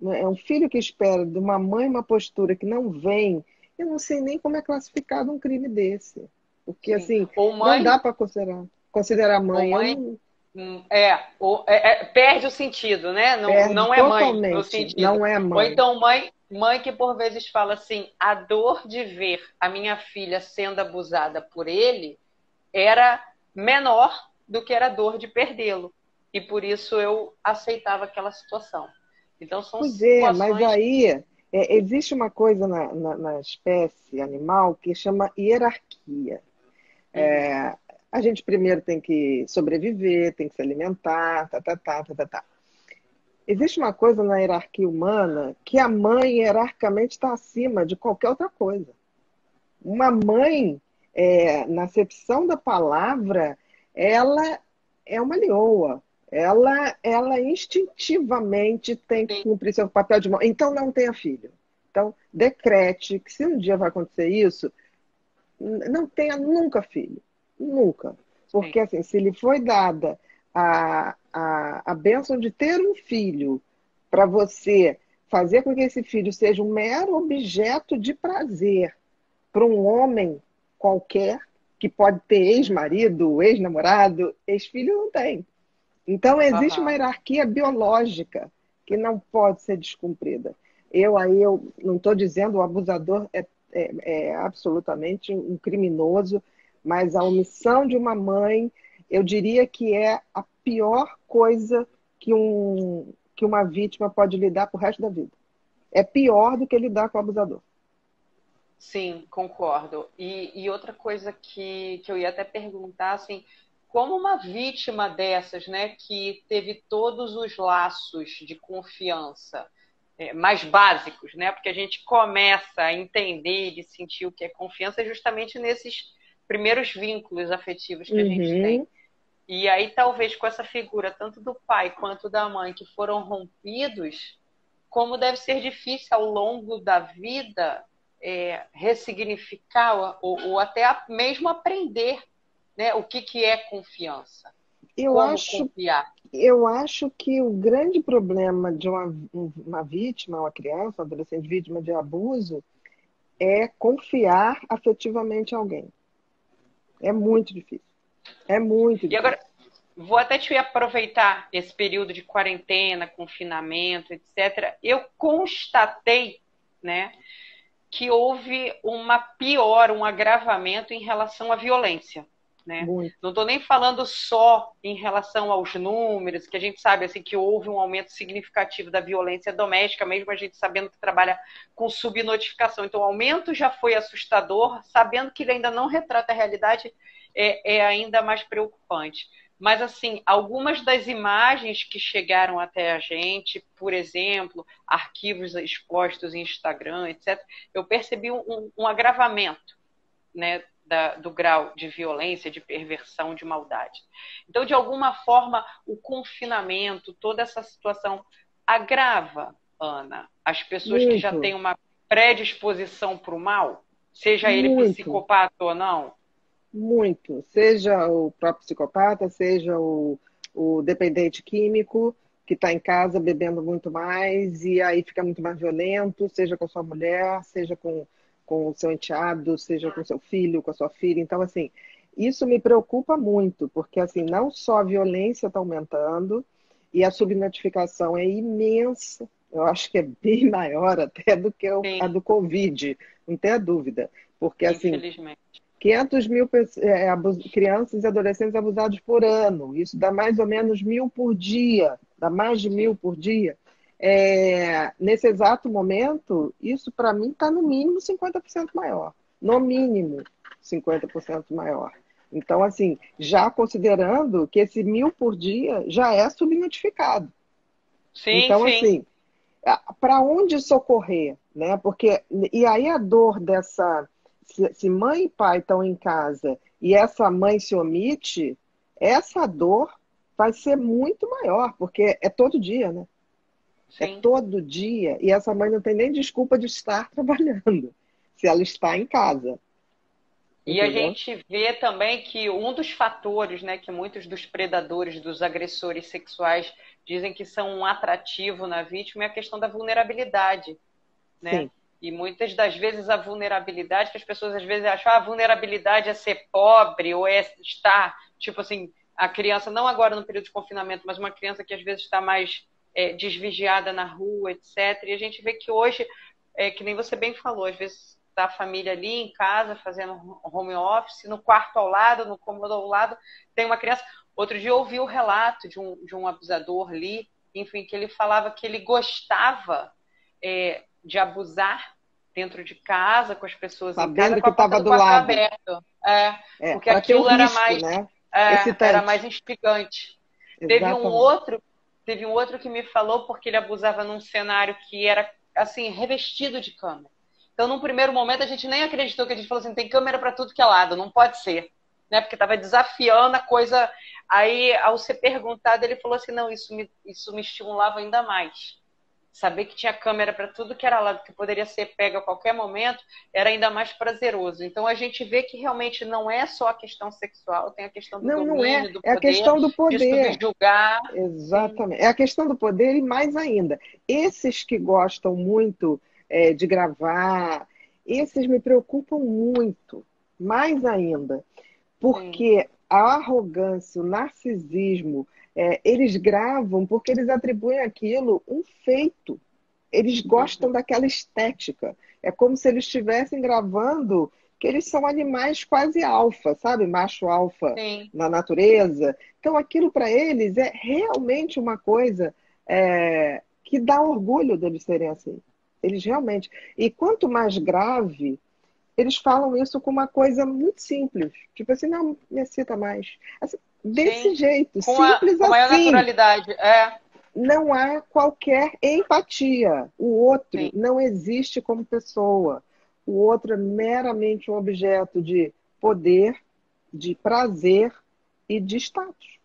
né, é um filho que espera de uma mãe uma postura que não vem, eu não sei nem como é classificado um crime desse. Porque, Sim. assim, mãe, não dá para considerar, considerar mãe. mãe Hum, é, ou, é, é, perde o sentido, né? Não, não é mãe no sentido. Não é mãe. Ou então mãe, mãe que por vezes fala assim, a dor de ver a minha filha sendo abusada por ele era menor do que era a dor de perdê-lo. E por isso eu aceitava aquela situação. Então são pois situações... é, mas aí é, existe uma coisa na, na, na, espécie animal que chama hierarquia. Uhum. É, a gente primeiro tem que sobreviver, tem que se alimentar, tá, tá, tá, tá, tá, tá. Existe uma coisa na hierarquia humana que a mãe hierarquicamente está acima de qualquer outra coisa. Uma mãe, é, na acepção da palavra, ela é uma leoa. Ela, ela instintivamente tem que cumprir seu papel de mãe. Então não tenha filho. Então, decrete que se um dia vai acontecer isso, não tenha nunca filho. Nunca. Porque, assim, se lhe foi dada a, a, a bênção de ter um filho para você fazer com que esse filho seja um mero objeto de prazer para um homem qualquer, que pode ter ex-marido, ex-namorado, ex-filho não tem. Então, existe uma hierarquia biológica que não pode ser descumprida. Eu aí, eu não estou dizendo o abusador é, é, é absolutamente um criminoso, mas a omissão de uma mãe, eu diria que é a pior coisa que, um, que uma vítima pode lidar pro resto da vida. É pior do que lidar com o abusador. Sim, concordo. E, e outra coisa que, que eu ia até perguntar, assim, como uma vítima dessas, né, que teve todos os laços de confiança é, mais básicos, né, porque a gente começa a entender e sentir o que é confiança justamente nesses primeiros vínculos afetivos que a gente uhum. tem. E aí, talvez com essa figura, tanto do pai quanto da mãe, que foram rompidos, como deve ser difícil ao longo da vida é, ressignificar ou, ou, até mesmo aprender né, o que, que é confiança. Eu acho, confiar. eu acho que o grande problema de uma, uma vítima, uma criança, um adolescente vítima de abuso, é confiar afetivamente em alguém. É muito difícil. É muito difícil. E agora, vou até te aproveitar esse período de quarentena, confinamento, etc. Eu constatei, né, que houve uma pior, um agravamento em relação à violência. Né? Não estou nem falando só em relação aos números, que a gente sabe assim que houve um aumento significativo da violência doméstica, mesmo a gente sabendo que trabalha com subnotificação. Então, o aumento já foi assustador, sabendo que ele ainda não retrata a realidade, é, é ainda mais preocupante. Mas, assim, algumas das imagens que chegaram até a gente, por exemplo, arquivos expostos em Instagram, etc., eu percebi um, um agravamento né, da, do grau de violência, de perversão, de maldade. Então, de alguma forma, o confinamento, toda essa situação agrava, Ana, as pessoas Muito. que já têm uma predisposição para o mal, seja ele Muito. psicopata ou não. Muito. Seja o próprio psicopata, seja o, o dependente químico, que está em casa bebendo muito mais e aí fica muito mais violento, seja com a sua mulher, seja com com o seu enteado, seja com o seu filho, com a sua filha. Então, assim, isso me preocupa muito, porque, assim, não só a violência está aumentando e a subnotificação é imensa. Eu acho que é bem maior até do que a do Covid, não tenha dúvida. Porque, assim, 500 mil é, crianças e adolescentes abusados por ano. Isso dá mais ou menos mil por dia. Dá mais de mil por dia é, nesse exato momento, isso para mim está no mínimo 50% maior. No mínimo 50% maior. Então, assim, já considerando que esse mil por dia já é subnotificado. Sim, então, sim. assim, para onde socorrer? Né? Porque, e aí a dor dessa. Se, se mãe e pai estão em casa e essa mãe se omite, essa dor vai ser muito maior, porque é todo dia, né? É Sim. É todo dia. E essa mãe não tem nem desculpa de estar trabalhando, se ela está em casa. E Entendeu? a gente vê também que um dos fatores, né, que muitos dos predadores, dos agressores sexuais dizem que são um atrativo na vítima é a questão da vulnerabilidade, né? Sim. E muitas das vezes a vulnerabilidade, que as pessoas às vezes acham, ah, a vulnerabilidade é ser pobre ou é estar, tipo assim, a criança, não agora no período de confinamento, mas uma criança que às vezes está mais é, desvigiada na rua, etc. E a gente vê que hoje, é, que nem você bem falou, às vezes está a família ali em casa fazendo home office, no quarto ao lado, no cômodo ao lado, tem uma criança. Outro dia eu ouvi o relato de um, de um abusador ali, enfim, que ele falava que ele gostava é, de abusar dentro de casa, com as pessoas Sabendo em casa, que estava do lado. Aberto. É, é porque aquilo era mais né? é, era mais instigante. Exatamente. Teve um outro Teve um outro que me falou porque ele abusava num cenário que era, assim, revestido de câmera. Então, num primeiro momento, a gente nem acreditou que a gente falou assim: tem câmera para tudo que é lado, não pode ser. Né? Porque estava desafiando a coisa. Aí, ao ser perguntado, ele falou assim: não, isso me, isso me estimulava ainda mais saber que tinha câmera para tudo que era lado, que poderia ser pega a qualquer momento, era ainda mais prazeroso. Então a gente vê que realmente não é só a questão sexual, tem a questão do não, domínio, não é. do poder, é a questão do poder. julgar. Exatamente. É a questão do poder e mais ainda, esses que gostam muito é, de gravar, esses me preocupam muito, mais ainda, porque Sim. a arrogância, o narcisismo, é, eles gravam porque eles atribuem aquilo um feito. Eles gostam daquela estética. É como se eles estivessem gravando que eles são animais quase alfa, sabe? Macho alfa Sim. na natureza. Então, aquilo para eles é realmente uma coisa é, que dá orgulho deles serem assim. Eles realmente. E quanto mais grave, eles falam isso com uma coisa muito simples. Tipo assim, não, me excita mais. Assim, desse Sim. jeito, simples a, com assim. naturalidade, é. Não há qualquer empatia. O outro Sim. não existe como pessoa. O outro é meramente um objeto de poder, de prazer e de status.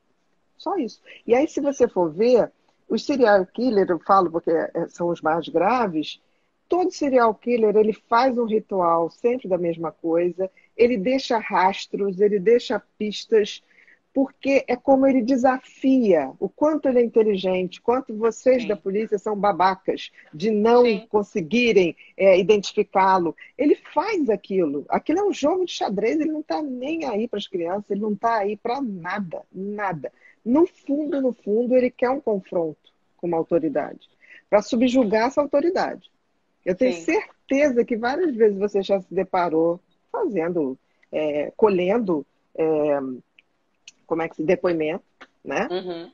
Só isso. E aí, se você for ver, os serial killers, eu falo porque é, são os mais graves, todo serial killer ele faz um ritual sempre da mesma coisa, ele deixa rastros, ele deixa pistas, porque é como ele desafia o quanto ele é inteligente, quanto vocês Sim. da polícia são babacas de não Sim. conseguirem é, identificá-lo. Ele faz aquilo. Aquilo é um jogo de xadrez, ele não está nem aí para as crianças, ele não está aí para nada, nada. No fundo, no fundo, ele quer um confronto com uma autoridade, para subjugar essa autoridade. Eu tenho Sim. certeza que várias vezes você já se deparou fazendo, é, colhendo, é, como é que se depoimento, né? Uhum.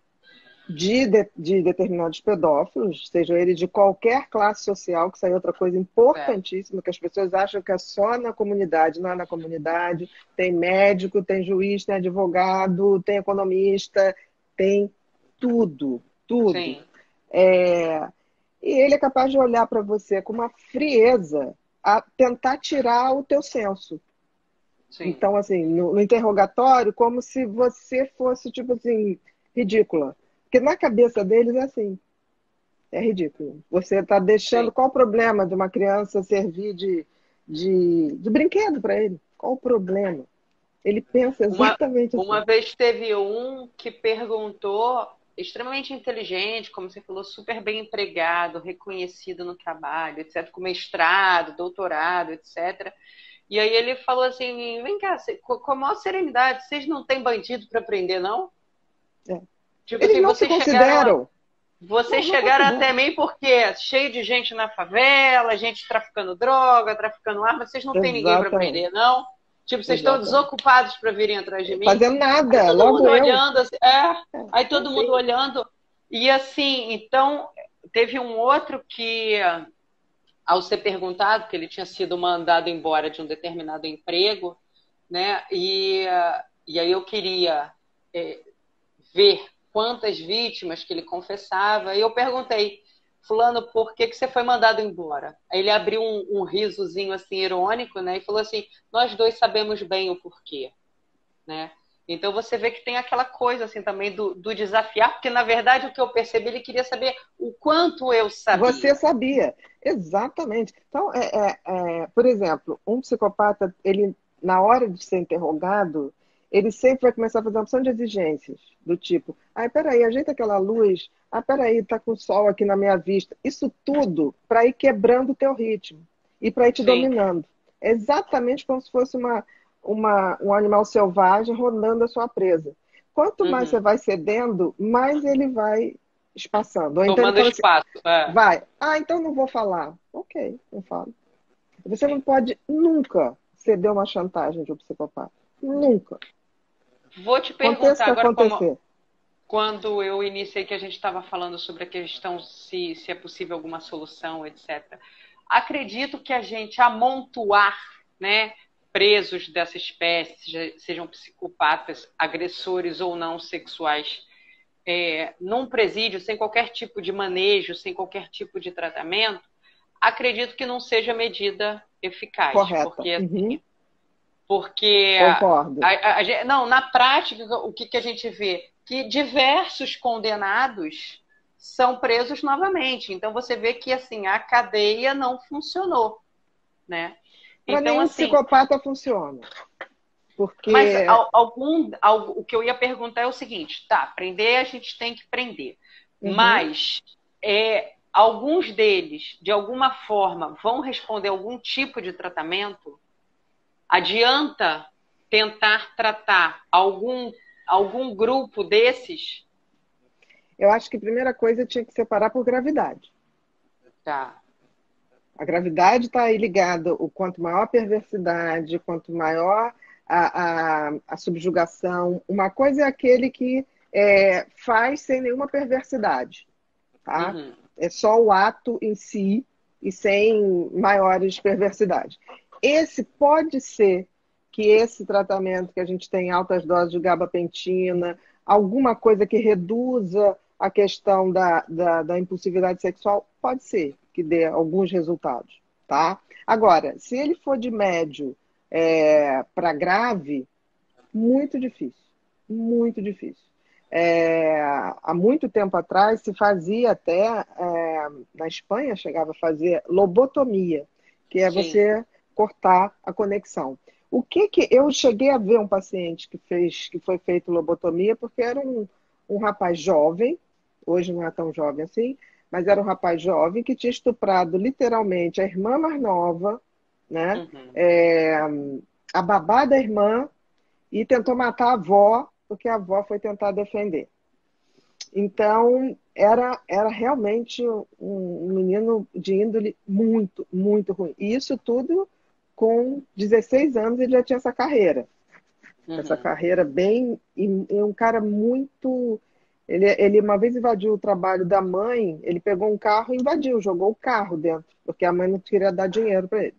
De, de, de, determinados pedófilos, seja ele de qualquer classe social, que isso é outra coisa importantíssima, é. que as pessoas acham que é só na comunidade, não é na comunidade. Tem médico, tem juiz, tem advogado, tem economista, tem tudo, tudo. É, e ele é capaz de olhar para você com uma frieza a tentar tirar o teu senso. Sim. Então, assim, no, no, interrogatório, como se você fosse, tipo assim, ridícula. Porque na cabeça deles é assim. É ridículo. Você está deixando. Sim. Qual o problema de uma criança servir de, de, de brinquedo para ele? Qual o problema? Ele pensa exatamente uma, assim. Uma vez teve um que perguntou extremamente inteligente, como você falou, super bem empregado, reconhecido no trabalho, etc., com mestrado, doutorado, etc. E aí ele falou assim: vem cá, com a maior serenidade, vocês não têm bandido para prender, não? É. Tipo, Eles assim, não se consideram. Vocês não, chegaram não até mim porque cheio de gente na favela, gente traficando droga, traficando arma, vocês não têm ninguém para prender, não? Tipo, vocês estão desocupados para virem atrás de mim. Fazendo nada, aí todo logo mundo eu. olhando, assim, é, aí todo mundo olhando. E assim, então, teve um outro que, ao ser perguntado, que ele tinha sido mandado embora de um determinado emprego, né? E, e aí eu queria é, ver quantas vítimas que ele confessava, e eu perguntei, fulano, por que, que você foi mandado embora? Aí ele abriu um, um risozinho assim irônico, né? E falou assim: nós dois sabemos bem o porquê, né? Então você vê que tem aquela coisa assim também do, do, desafiar, porque na verdade o que eu percebi, ele queria saber o quanto eu sabia. Você sabia, exatamente. Então, é, é, é, por exemplo, um psicopata, ele na hora de ser interrogado, ele sempre vai começar a fazer uma opção de exigências, do tipo, ai, peraí, ajeita aquela luz, ah, peraí, tá com sol aqui na minha vista. Isso tudo para ir quebrando o teu ritmo e para ir te Sim. dominando. É exatamente como se fosse uma, uma, um animal selvagem rodando a sua presa. Quanto uhum. mais você vai cedendo, mais ele vai espaçando. Ou então assim, espaço. é. Vai. Ah, então não vou falar. Ok, não falo. Você não pode nunca ceder uma chantagem de um psicopata. Nunca. Vou te perguntar agora como, quando eu iniciei que a gente estava falando sobre a questão se, se é possível alguma solução, etc. Acredito que a gente amontoar, né, presos dessa espécie, sejam psicopatas, agressores ou não sexuais, é, num presídio sem qualquer tipo de manejo, sem qualquer tipo de tratamento, acredito que não seja medida eficaz, Correta. porque assim, uhum. porque Concordo. A, a, a, não na prática o que, que a gente vê que diversos condenados são presos novamente. Então você vê que assim a cadeia não funcionou, né? Para então, nenhum assim, psicopata funciona. Porque... Mas algum, o que eu ia perguntar é o seguinte: tá, prender a gente tem que prender, uhum. mas é, alguns deles, de alguma forma, vão responder algum tipo de tratamento? Adianta tentar tratar algum algum grupo desses? Eu acho que a primeira coisa tinha que separar por gravidade. Tá. A gravidade está aí ligada, o quanto maior a perversidade, quanto maior a, a, a subjugação. Uma coisa é aquele que é, faz sem nenhuma perversidade, tá? Uhum. É só o ato em si e sem maiores perversidades. Esse pode ser que esse tratamento que a gente tem altas doses de gabapentina, alguma coisa que reduza a questão da, da, da impulsividade sexual, pode ser que dê alguns resultados, tá? Agora, se ele for de médio é, para grave, muito difícil, muito difícil. É, há muito tempo atrás se fazia até, é, na Espanha chegava a fazer lobotomia, que é Sim. você cortar a conexão. O que que eu cheguei a ver um paciente que fez, que foi feito lobotomia, porque era um, um rapaz jovem, hoje não é tão jovem assim, mas era um rapaz jovem que tinha estuprado literalmente a irmã mais nova, né? Uhum. É, a babá da irmã e tentou matar a avó, porque a avó foi tentar defender. Então, era, era realmente um, um menino de índole muito, muito ruim. E isso tudo com 16 anos ele já tinha essa carreira. Uhum. Essa carreira bem. E, e um cara muito. Ele, ele uma vez invadiu o trabalho da mãe, ele pegou um carro e invadiu, jogou o carro dentro, porque a mãe não queria dar dinheiro para ele.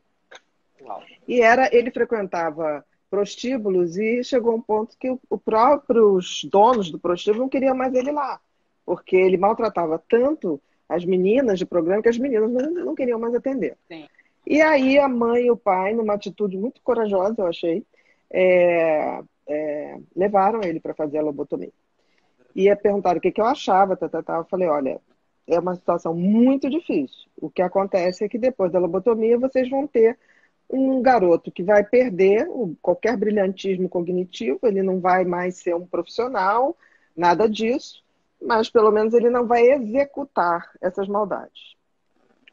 E era, ele frequentava prostíbulos e chegou um ponto que os próprios donos do prostíbulo não queriam mais ele lá, porque ele maltratava tanto as meninas de programa que as meninas não, não queriam mais atender. Sim. E aí a mãe e o pai, numa atitude muito corajosa, eu achei, é, é, levaram ele para fazer a lobotomia. E perguntaram o que, que eu achava, tá, tá, tá. eu falei, olha, é uma situação muito difícil. O que acontece é que depois da lobotomia vocês vão ter um garoto que vai perder qualquer brilhantismo cognitivo, ele não vai mais ser um profissional, nada disso, mas pelo menos ele não vai executar essas maldades.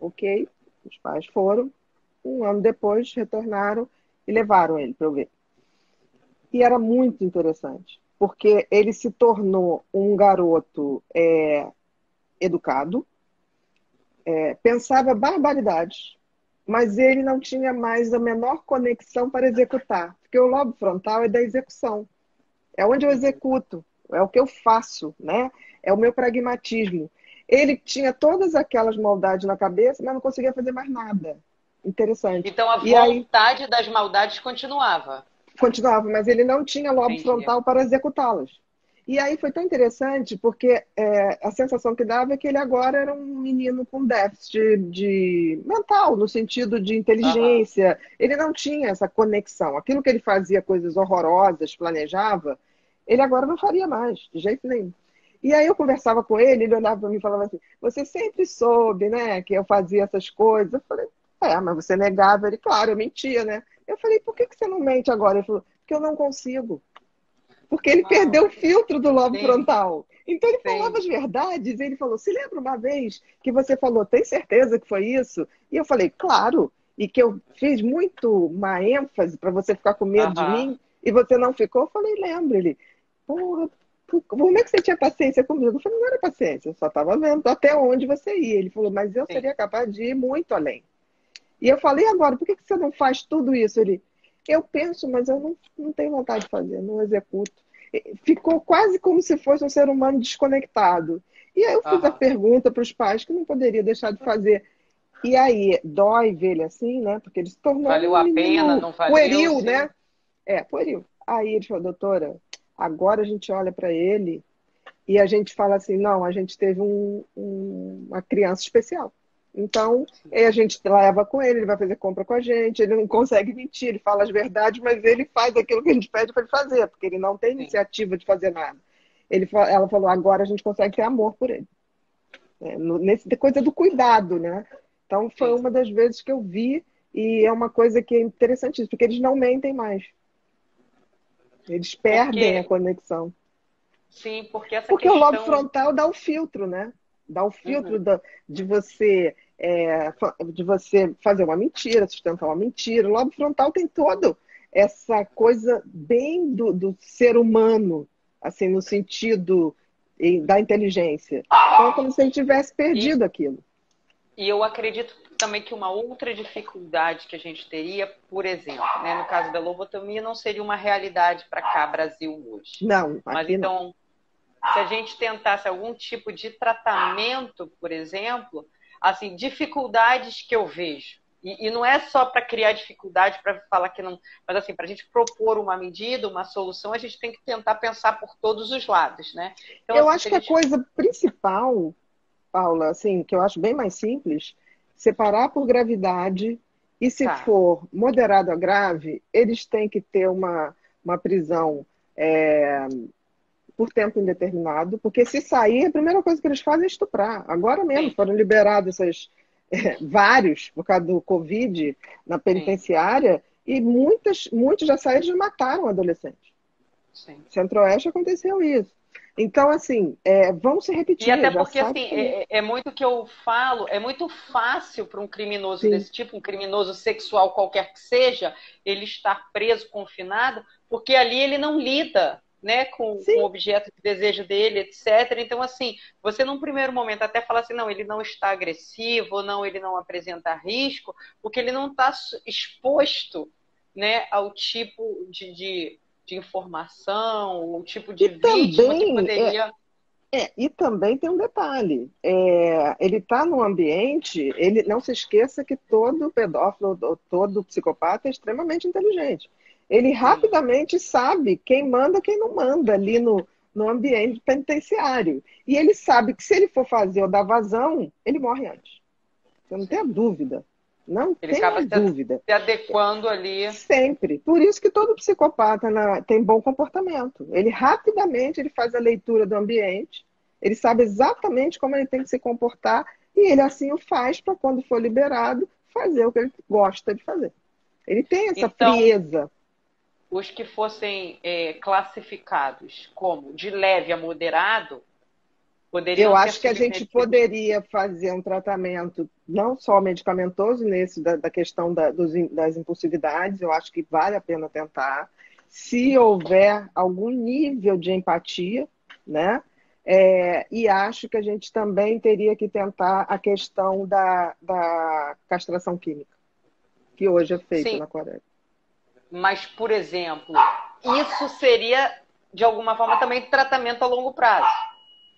Ok? Os pais foram, um ano depois, retornaram e levaram ele para eu ver. E era muito interessante, porque ele se tornou um garoto é, educado, é, pensava barbaridades, mas ele não tinha mais a menor conexão para executar, porque o lobo frontal é da execução, é onde eu executo, é o que eu faço, né? É o meu pragmatismo. Ele tinha todas aquelas maldades na cabeça, mas não conseguia fazer mais nada. Interessante. Então a vontade aí, das maldades continuava. Continuava, mas ele não tinha lobo Entendi. frontal para executá-las. E aí foi tão interessante porque é, a sensação que dava é que ele agora era um menino com déficit de, mental, no sentido de inteligência. Uhum. Ele não tinha essa conexão. Aquilo que ele fazia coisas horrorosas, planejava, ele agora não faria mais, de jeito nenhum. E aí eu conversava com ele, ele olhava para mim e falava assim: Você sempre soube, né, que eu fazia essas coisas. Eu falei: é, mas você negava. Ele, claro, eu mentia, né? Eu falei, por que, que você não mente agora? Ele falou, porque eu não consigo. Porque ele ah, perdeu o filtro do lobo sim. frontal. Então ele sim. falava as verdades. ele falou: se lembra uma vez que você falou, tem certeza que foi isso? E eu falei, claro. E que eu fiz muito uma ênfase para você ficar com medo de mim e você não ficou. Eu falei, lembra ele. Porra, como é que você tinha paciência comigo? Eu falei, não era paciência, eu só estava vendo até onde você ia. Ele falou, mas eu Sim. seria capaz de ir muito além. E eu falei, agora, por que você não faz tudo isso? Ele, eu penso, mas eu não, não tenho vontade de fazer, não executo. Ficou quase como se fosse um ser humano desconectado. E aí eu fiz ah. a pergunta para os pais que não poderia deixar de fazer. E aí, dói ver ele assim, né? Porque ele se tornou. Valeu um a pena, não valeu. Pueril, sim. né? É, pueril. Aí ele falou, doutora, agora a gente olha para ele e a gente fala assim: não, a gente teve um, um, uma criança especial. Então, a gente leva com ele, ele vai fazer compra com a gente, ele não consegue mentir, ele fala as verdades, mas ele faz aquilo que a gente pede para ele fazer, porque ele não tem iniciativa de fazer nada. Ele, ela falou, agora a gente consegue ter amor por ele. É, nesse, coisa do cuidado, né? Então, foi uma das vezes que eu vi, e é uma coisa que é interessantíssima, porque eles não mentem mais. Eles perdem porque... a conexão. Sim, porque essa porque questão... o lobo frontal dá o filtro, né? Dá o filtro uhum. da, de você é, de você fazer uma mentira, sustentar uma mentira. O lobo frontal tem todo essa coisa bem do, do ser humano, assim, no sentido da inteligência. Então, é como se ele tivesse perdido e, aquilo. E eu acredito também que uma outra dificuldade que a gente teria, por exemplo, né, no caso da lobotomia, não seria uma realidade para cá, Brasil, hoje. Não, Mas então, não se a gente tentasse algum tipo de tratamento, por exemplo, assim, dificuldades que eu vejo, E, e não é só para criar dificuldade, para falar que não. Mas assim, para a gente propor uma medida, uma solução, a gente tem que tentar pensar por todos os lados, né? Então, eu assim, acho que a, gente... a coisa principal, Paula, assim, que eu acho bem mais simples, separar por gravidade e se tá. for moderado a grave, eles têm que ter uma, uma prisão é, por tempo indeterminado, porque se sair, a primeira coisa que eles fazem é estuprar. Agora mesmo Sim. foram liberados esses, é, vários por causa do Covid na penitenciária Sim. e muitas, muitos já saíram e já mataram adolescentes. Centro-Oeste aconteceu isso. Então, assim, é, vamos se repetir. E até porque, assim, que... é, é, muito que eu falo, é muito fácil para um criminoso Sim. desse tipo, um criminoso sexual qualquer que seja, ele estar preso, confinado, porque ali ele não lida né, com, com, o objeto de desejo dele, etc. Então, assim, você num primeiro momento até fala assim, não, ele não está agressivo, não, ele não apresenta risco, porque ele não está exposto, né, ao tipo de, de, de informação, o tipo de e vítima também, que poderia... É... É, e também tem um detalhe: é, ele está no ambiente, ele não se esqueça que todo pedófilo, todo psicopata é extremamente inteligente. Ele rapidamente sabe quem manda quem não manda ali no, no ambiente penitenciário. E ele sabe que se ele for fazer ou dar vazão, ele morre antes. Você não tem a dúvida. Não ele tem a dúvida. Se adequando ali. Sempre. Por isso que todo psicopata na, tem bom comportamento. Ele rapidamente ele faz a leitura do ambiente, ele sabe exatamente como ele tem que se comportar e ele assim o faz para quando for liberado fazer o que ele gosta de fazer. Ele tem essa então, frieza os que fossem é, classificados como de leve a moderado poderiam. Eu acho que a gente poderia fazer um tratamento não só medicamentoso nesse da, da questão da, dos, das impulsividades. Eu acho que vale a pena tentar. Se houver algum nível de empatia, né? É, e acho que a gente também teria que tentar a questão da, da castração química, que hoje é feita Sim. na Coreia. Mas, por exemplo, isso seria, de alguma forma, também tratamento a longo prazo.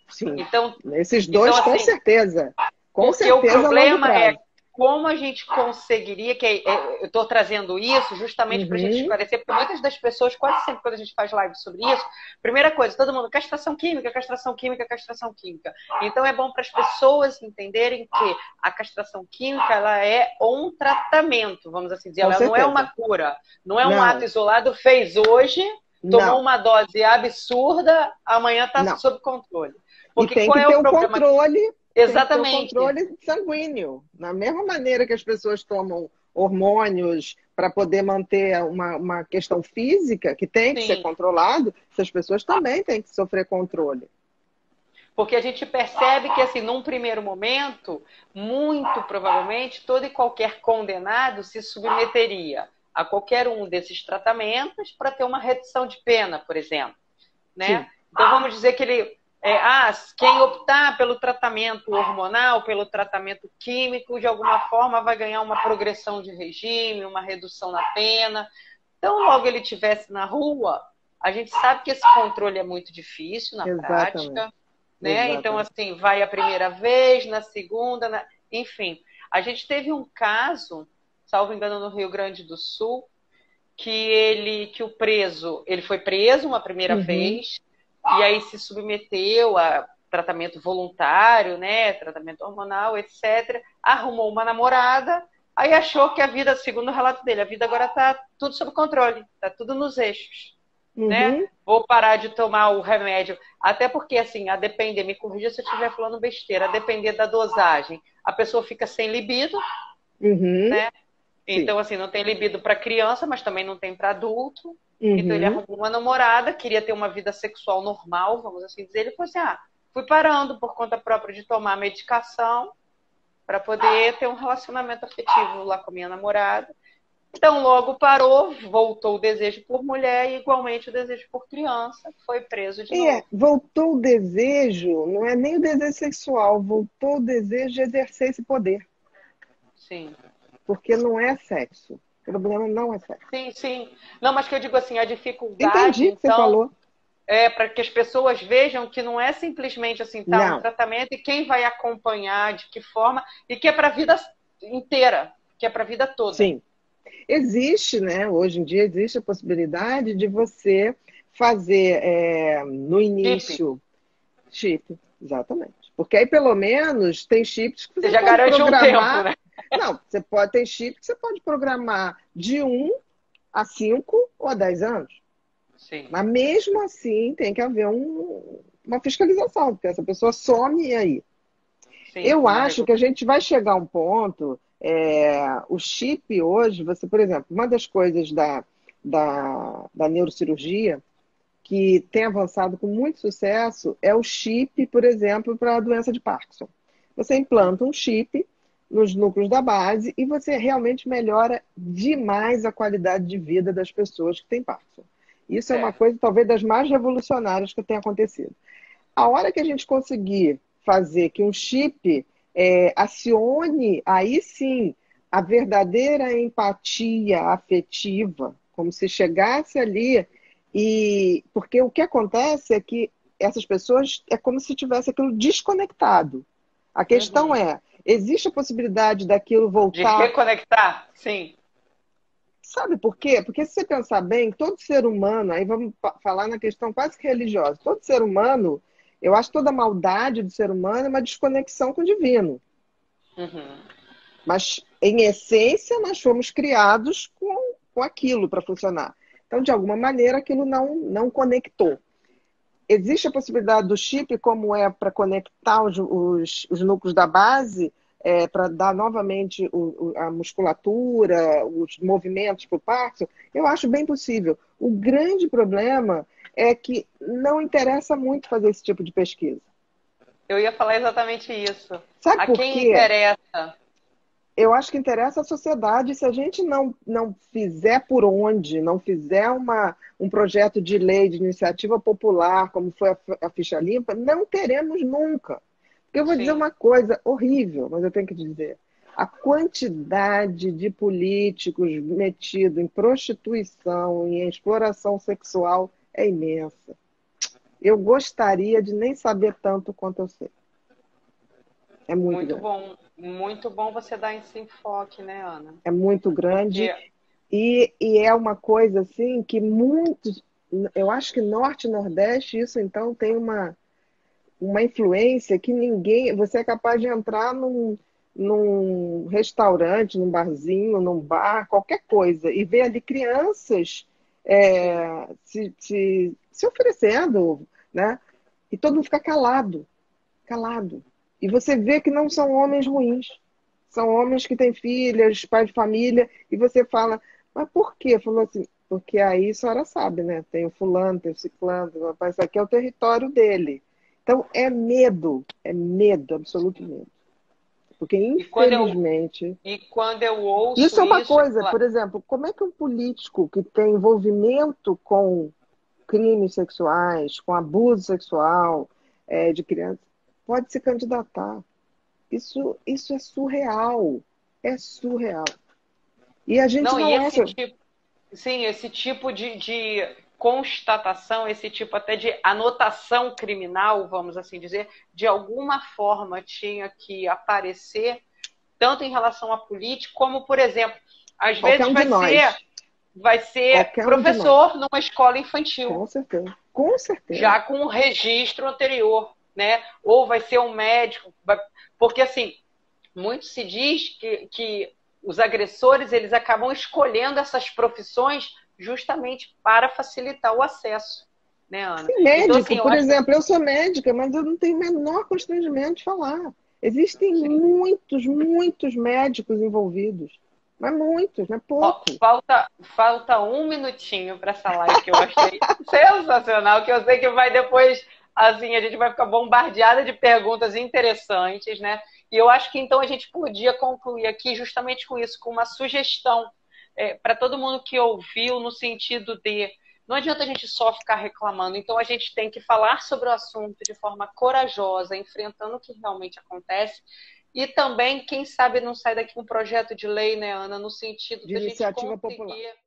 Sim. Então, esses dois, então, assim, com certeza. Com porque certeza, o problema é como a gente conseguiria, que é, é, eu estou trazendo isso justamente uhum. para a gente esclarecer, porque muitas das pessoas, quase sempre quando a gente faz live sobre isso, primeira coisa, todo mundo, castração química, castração química, castração química. Então é bom para as pessoas entenderem que a castração química ela é um tratamento, vamos assim dizer, Com ela certeza. não é uma cura, não é um não. ato isolado, fez hoje, tomou não. uma dose absurda, amanhã está sob controle. Porque e tem que é ter o, o controle Exatamente. o controle sanguíneo. Na mesma maneira que as pessoas tomam hormônios para poder manter uma, uma questão física, que tem que Sim. ser controlado, essas pessoas também têm que sofrer controle. Porque a gente percebe que, assim, num primeiro momento, muito provavelmente, todo e qualquer condenado se submeteria a qualquer um desses tratamentos para ter uma redução de pena, por exemplo. Né? Então, vamos dizer que ele é, ah, quem optar pelo tratamento hormonal, pelo tratamento químico, de alguma forma vai ganhar uma progressão de regime, uma redução na pena. Então, logo ele estivesse na rua, a gente sabe que esse controle é muito difícil na Exatamente. prática. Né? Exatamente. Então, assim, vai a primeira vez, na segunda, na... enfim. A gente teve um caso, salvo engano, no Rio Grande do Sul, que ele, que o preso, ele foi preso uma primeira uhum. vez, e aí se submeteu a tratamento voluntário, né, tratamento hormonal, etc. Arrumou uma namorada, aí achou que a vida, segundo o relato dele, a vida agora está tudo sob controle, está tudo nos eixos. Uhum. Né? Vou parar de tomar o remédio. Até porque, assim, a depender, me corrija se eu estiver falando besteira, a depender da dosagem, a pessoa fica sem libido, uhum. né? Então, assim, não tem libido para criança, mas também não tem para adulto. Uhum. Então ele arrumou uma namorada, queria ter uma vida sexual normal, vamos assim dizer. Ele falou assim: ah, fui parando por conta própria de tomar medicação para poder ter um relacionamento afetivo lá com a minha namorada. Então logo parou, voltou o desejo por mulher e igualmente o desejo por criança, foi preso de é, novo. Voltou o desejo, não é nem o desejo sexual, voltou o desejo de exercer esse poder. Sim. Porque não é sexo. O problema não é sexo. Sim, sim. Não, mas que eu digo assim, a dificuldade. Entendi então, que você então, falou. É para que as pessoas vejam que não é simplesmente assim, tá, um tratamento e quem vai acompanhar, de que forma, e que é para a vida inteira. que é para a vida toda. Sim. Existe, né? Hoje em dia existe a possibilidade de você fazer é, no início chip. chip. exatamente. Porque aí pelo menos tem chips que você, você já garante um tempo, né? Não, você pode ter chip que você pode programar de 1 a 5 ou a 10 anos. Sim. Mas mesmo assim tem que haver um, uma fiscalização, porque essa pessoa some e aí. Sim, Eu acho que a gente vai chegar a um ponto. É, o chip hoje, você, por exemplo, uma das coisas da, da, da neurocirurgia que tem avançado com muito sucesso é o chip, por exemplo, para a doença de Parkinson. Você implanta um chip nos núcleos da base e você realmente melhora demais a qualidade de vida das pessoas que têm Parkinson. Isso é, é uma coisa talvez das mais revolucionárias que tem acontecido. A hora que a gente conseguir fazer que um chip é, acione, aí sim, a verdadeira empatia afetiva, como se chegasse ali e porque o que acontece é que essas pessoas é como se tivesse aquilo desconectado. A questão uhum. é, existe a possibilidade daquilo voltar. De reconectar, sim. Sabe por quê? Porque se você pensar bem, todo ser humano, aí vamos falar na questão quase que religiosa, todo ser humano, eu acho toda a maldade do ser humano é uma desconexão com o divino. Uhum. Mas, em essência, nós fomos criados com, com aquilo para funcionar. Então, de alguma maneira, aquilo não, não conectou. Existe a possibilidade do chip, como é para conectar os, os, os, núcleos da base, é, para dar novamente o, a musculatura, os movimentos para o parto? Eu acho bem possível. O grande problema é que não interessa muito fazer esse tipo de pesquisa. Eu ia falar exatamente isso. Sabe a por quem quê? interessa? Eu acho que interessa a sociedade. Se a gente não, não fizer por onde, não fizer uma, um projeto de lei de iniciativa popular, como foi a, a ficha limpa, não teremos nunca. Porque eu vou Sim. dizer uma coisa horrível, mas eu tenho que dizer. A quantidade de políticos metidos em prostituição e em exploração sexual é imensa. Eu gostaria de nem saber tanto quanto eu sei. É muito, muito bom, muito bom você dar esse enfoque, né, Ana? É muito grande Porque... e, e é uma coisa assim que muitos, eu acho que norte e nordeste isso então tem uma uma influência que ninguém, você é capaz de entrar num, num restaurante, num barzinho, num bar, qualquer coisa e ver ali crianças é, se, se, se oferecendo, né? E todo mundo fica calado, calado. E você vê que não são homens ruins. São homens que têm filhas, pai de família, e você fala, mas por quê? Falou assim, porque aí a senhora sabe, né? Tem o fulano, tem o ciclano, rapaz, isso aqui é o território dele. Então é medo, é medo, absoluto medo. Porque, infelizmente. E quando eu, e quando eu ouço. Isso é uma isso, coisa, claro. por exemplo, como é que um político que tem envolvimento com crimes sexuais, com abuso sexual é, de crianças, pode se candidatar. Isso, isso é surreal. É surreal. E a gente não, não esse é... tipo, Sim, esse tipo de, de constatação, esse tipo até de anotação criminal, vamos assim dizer, de alguma forma tinha que aparecer, tanto em relação a político, como, por exemplo, às Qualquer vezes um vai ser, vai ser professor um numa escola infantil. Com certeza. Com certeza. Já com um registro anterior né? Ou vai ser um médico, porque assim, muito se diz que, que os agressores eles acabam escolhendo essas profissões justamente para facilitar o acesso. Né, Ana? médico, então, assim, por exemplo, eu sou médica, mas eu não tenho o menor constrangimento de falar. Existem Sim. muitos, muitos médicos envolvidos. Mas muitos, não é pouco. Falta, falta um minutinho para essa live que eu achei sensacional, que eu sei que vai depois assim, a gente vai ficar bombardeada de perguntas interessantes, né? E eu acho que então a gente podia concluir aqui justamente com isso, com uma sugestão é, para todo mundo que ouviu, no sentido de não adianta a gente só ficar reclamando, então a gente tem que falar sobre o assunto de forma corajosa, enfrentando o que realmente acontece. E também, quem sabe, não sai daqui um projeto de lei, né, Ana, no sentido de, de a gente conseguir... Popular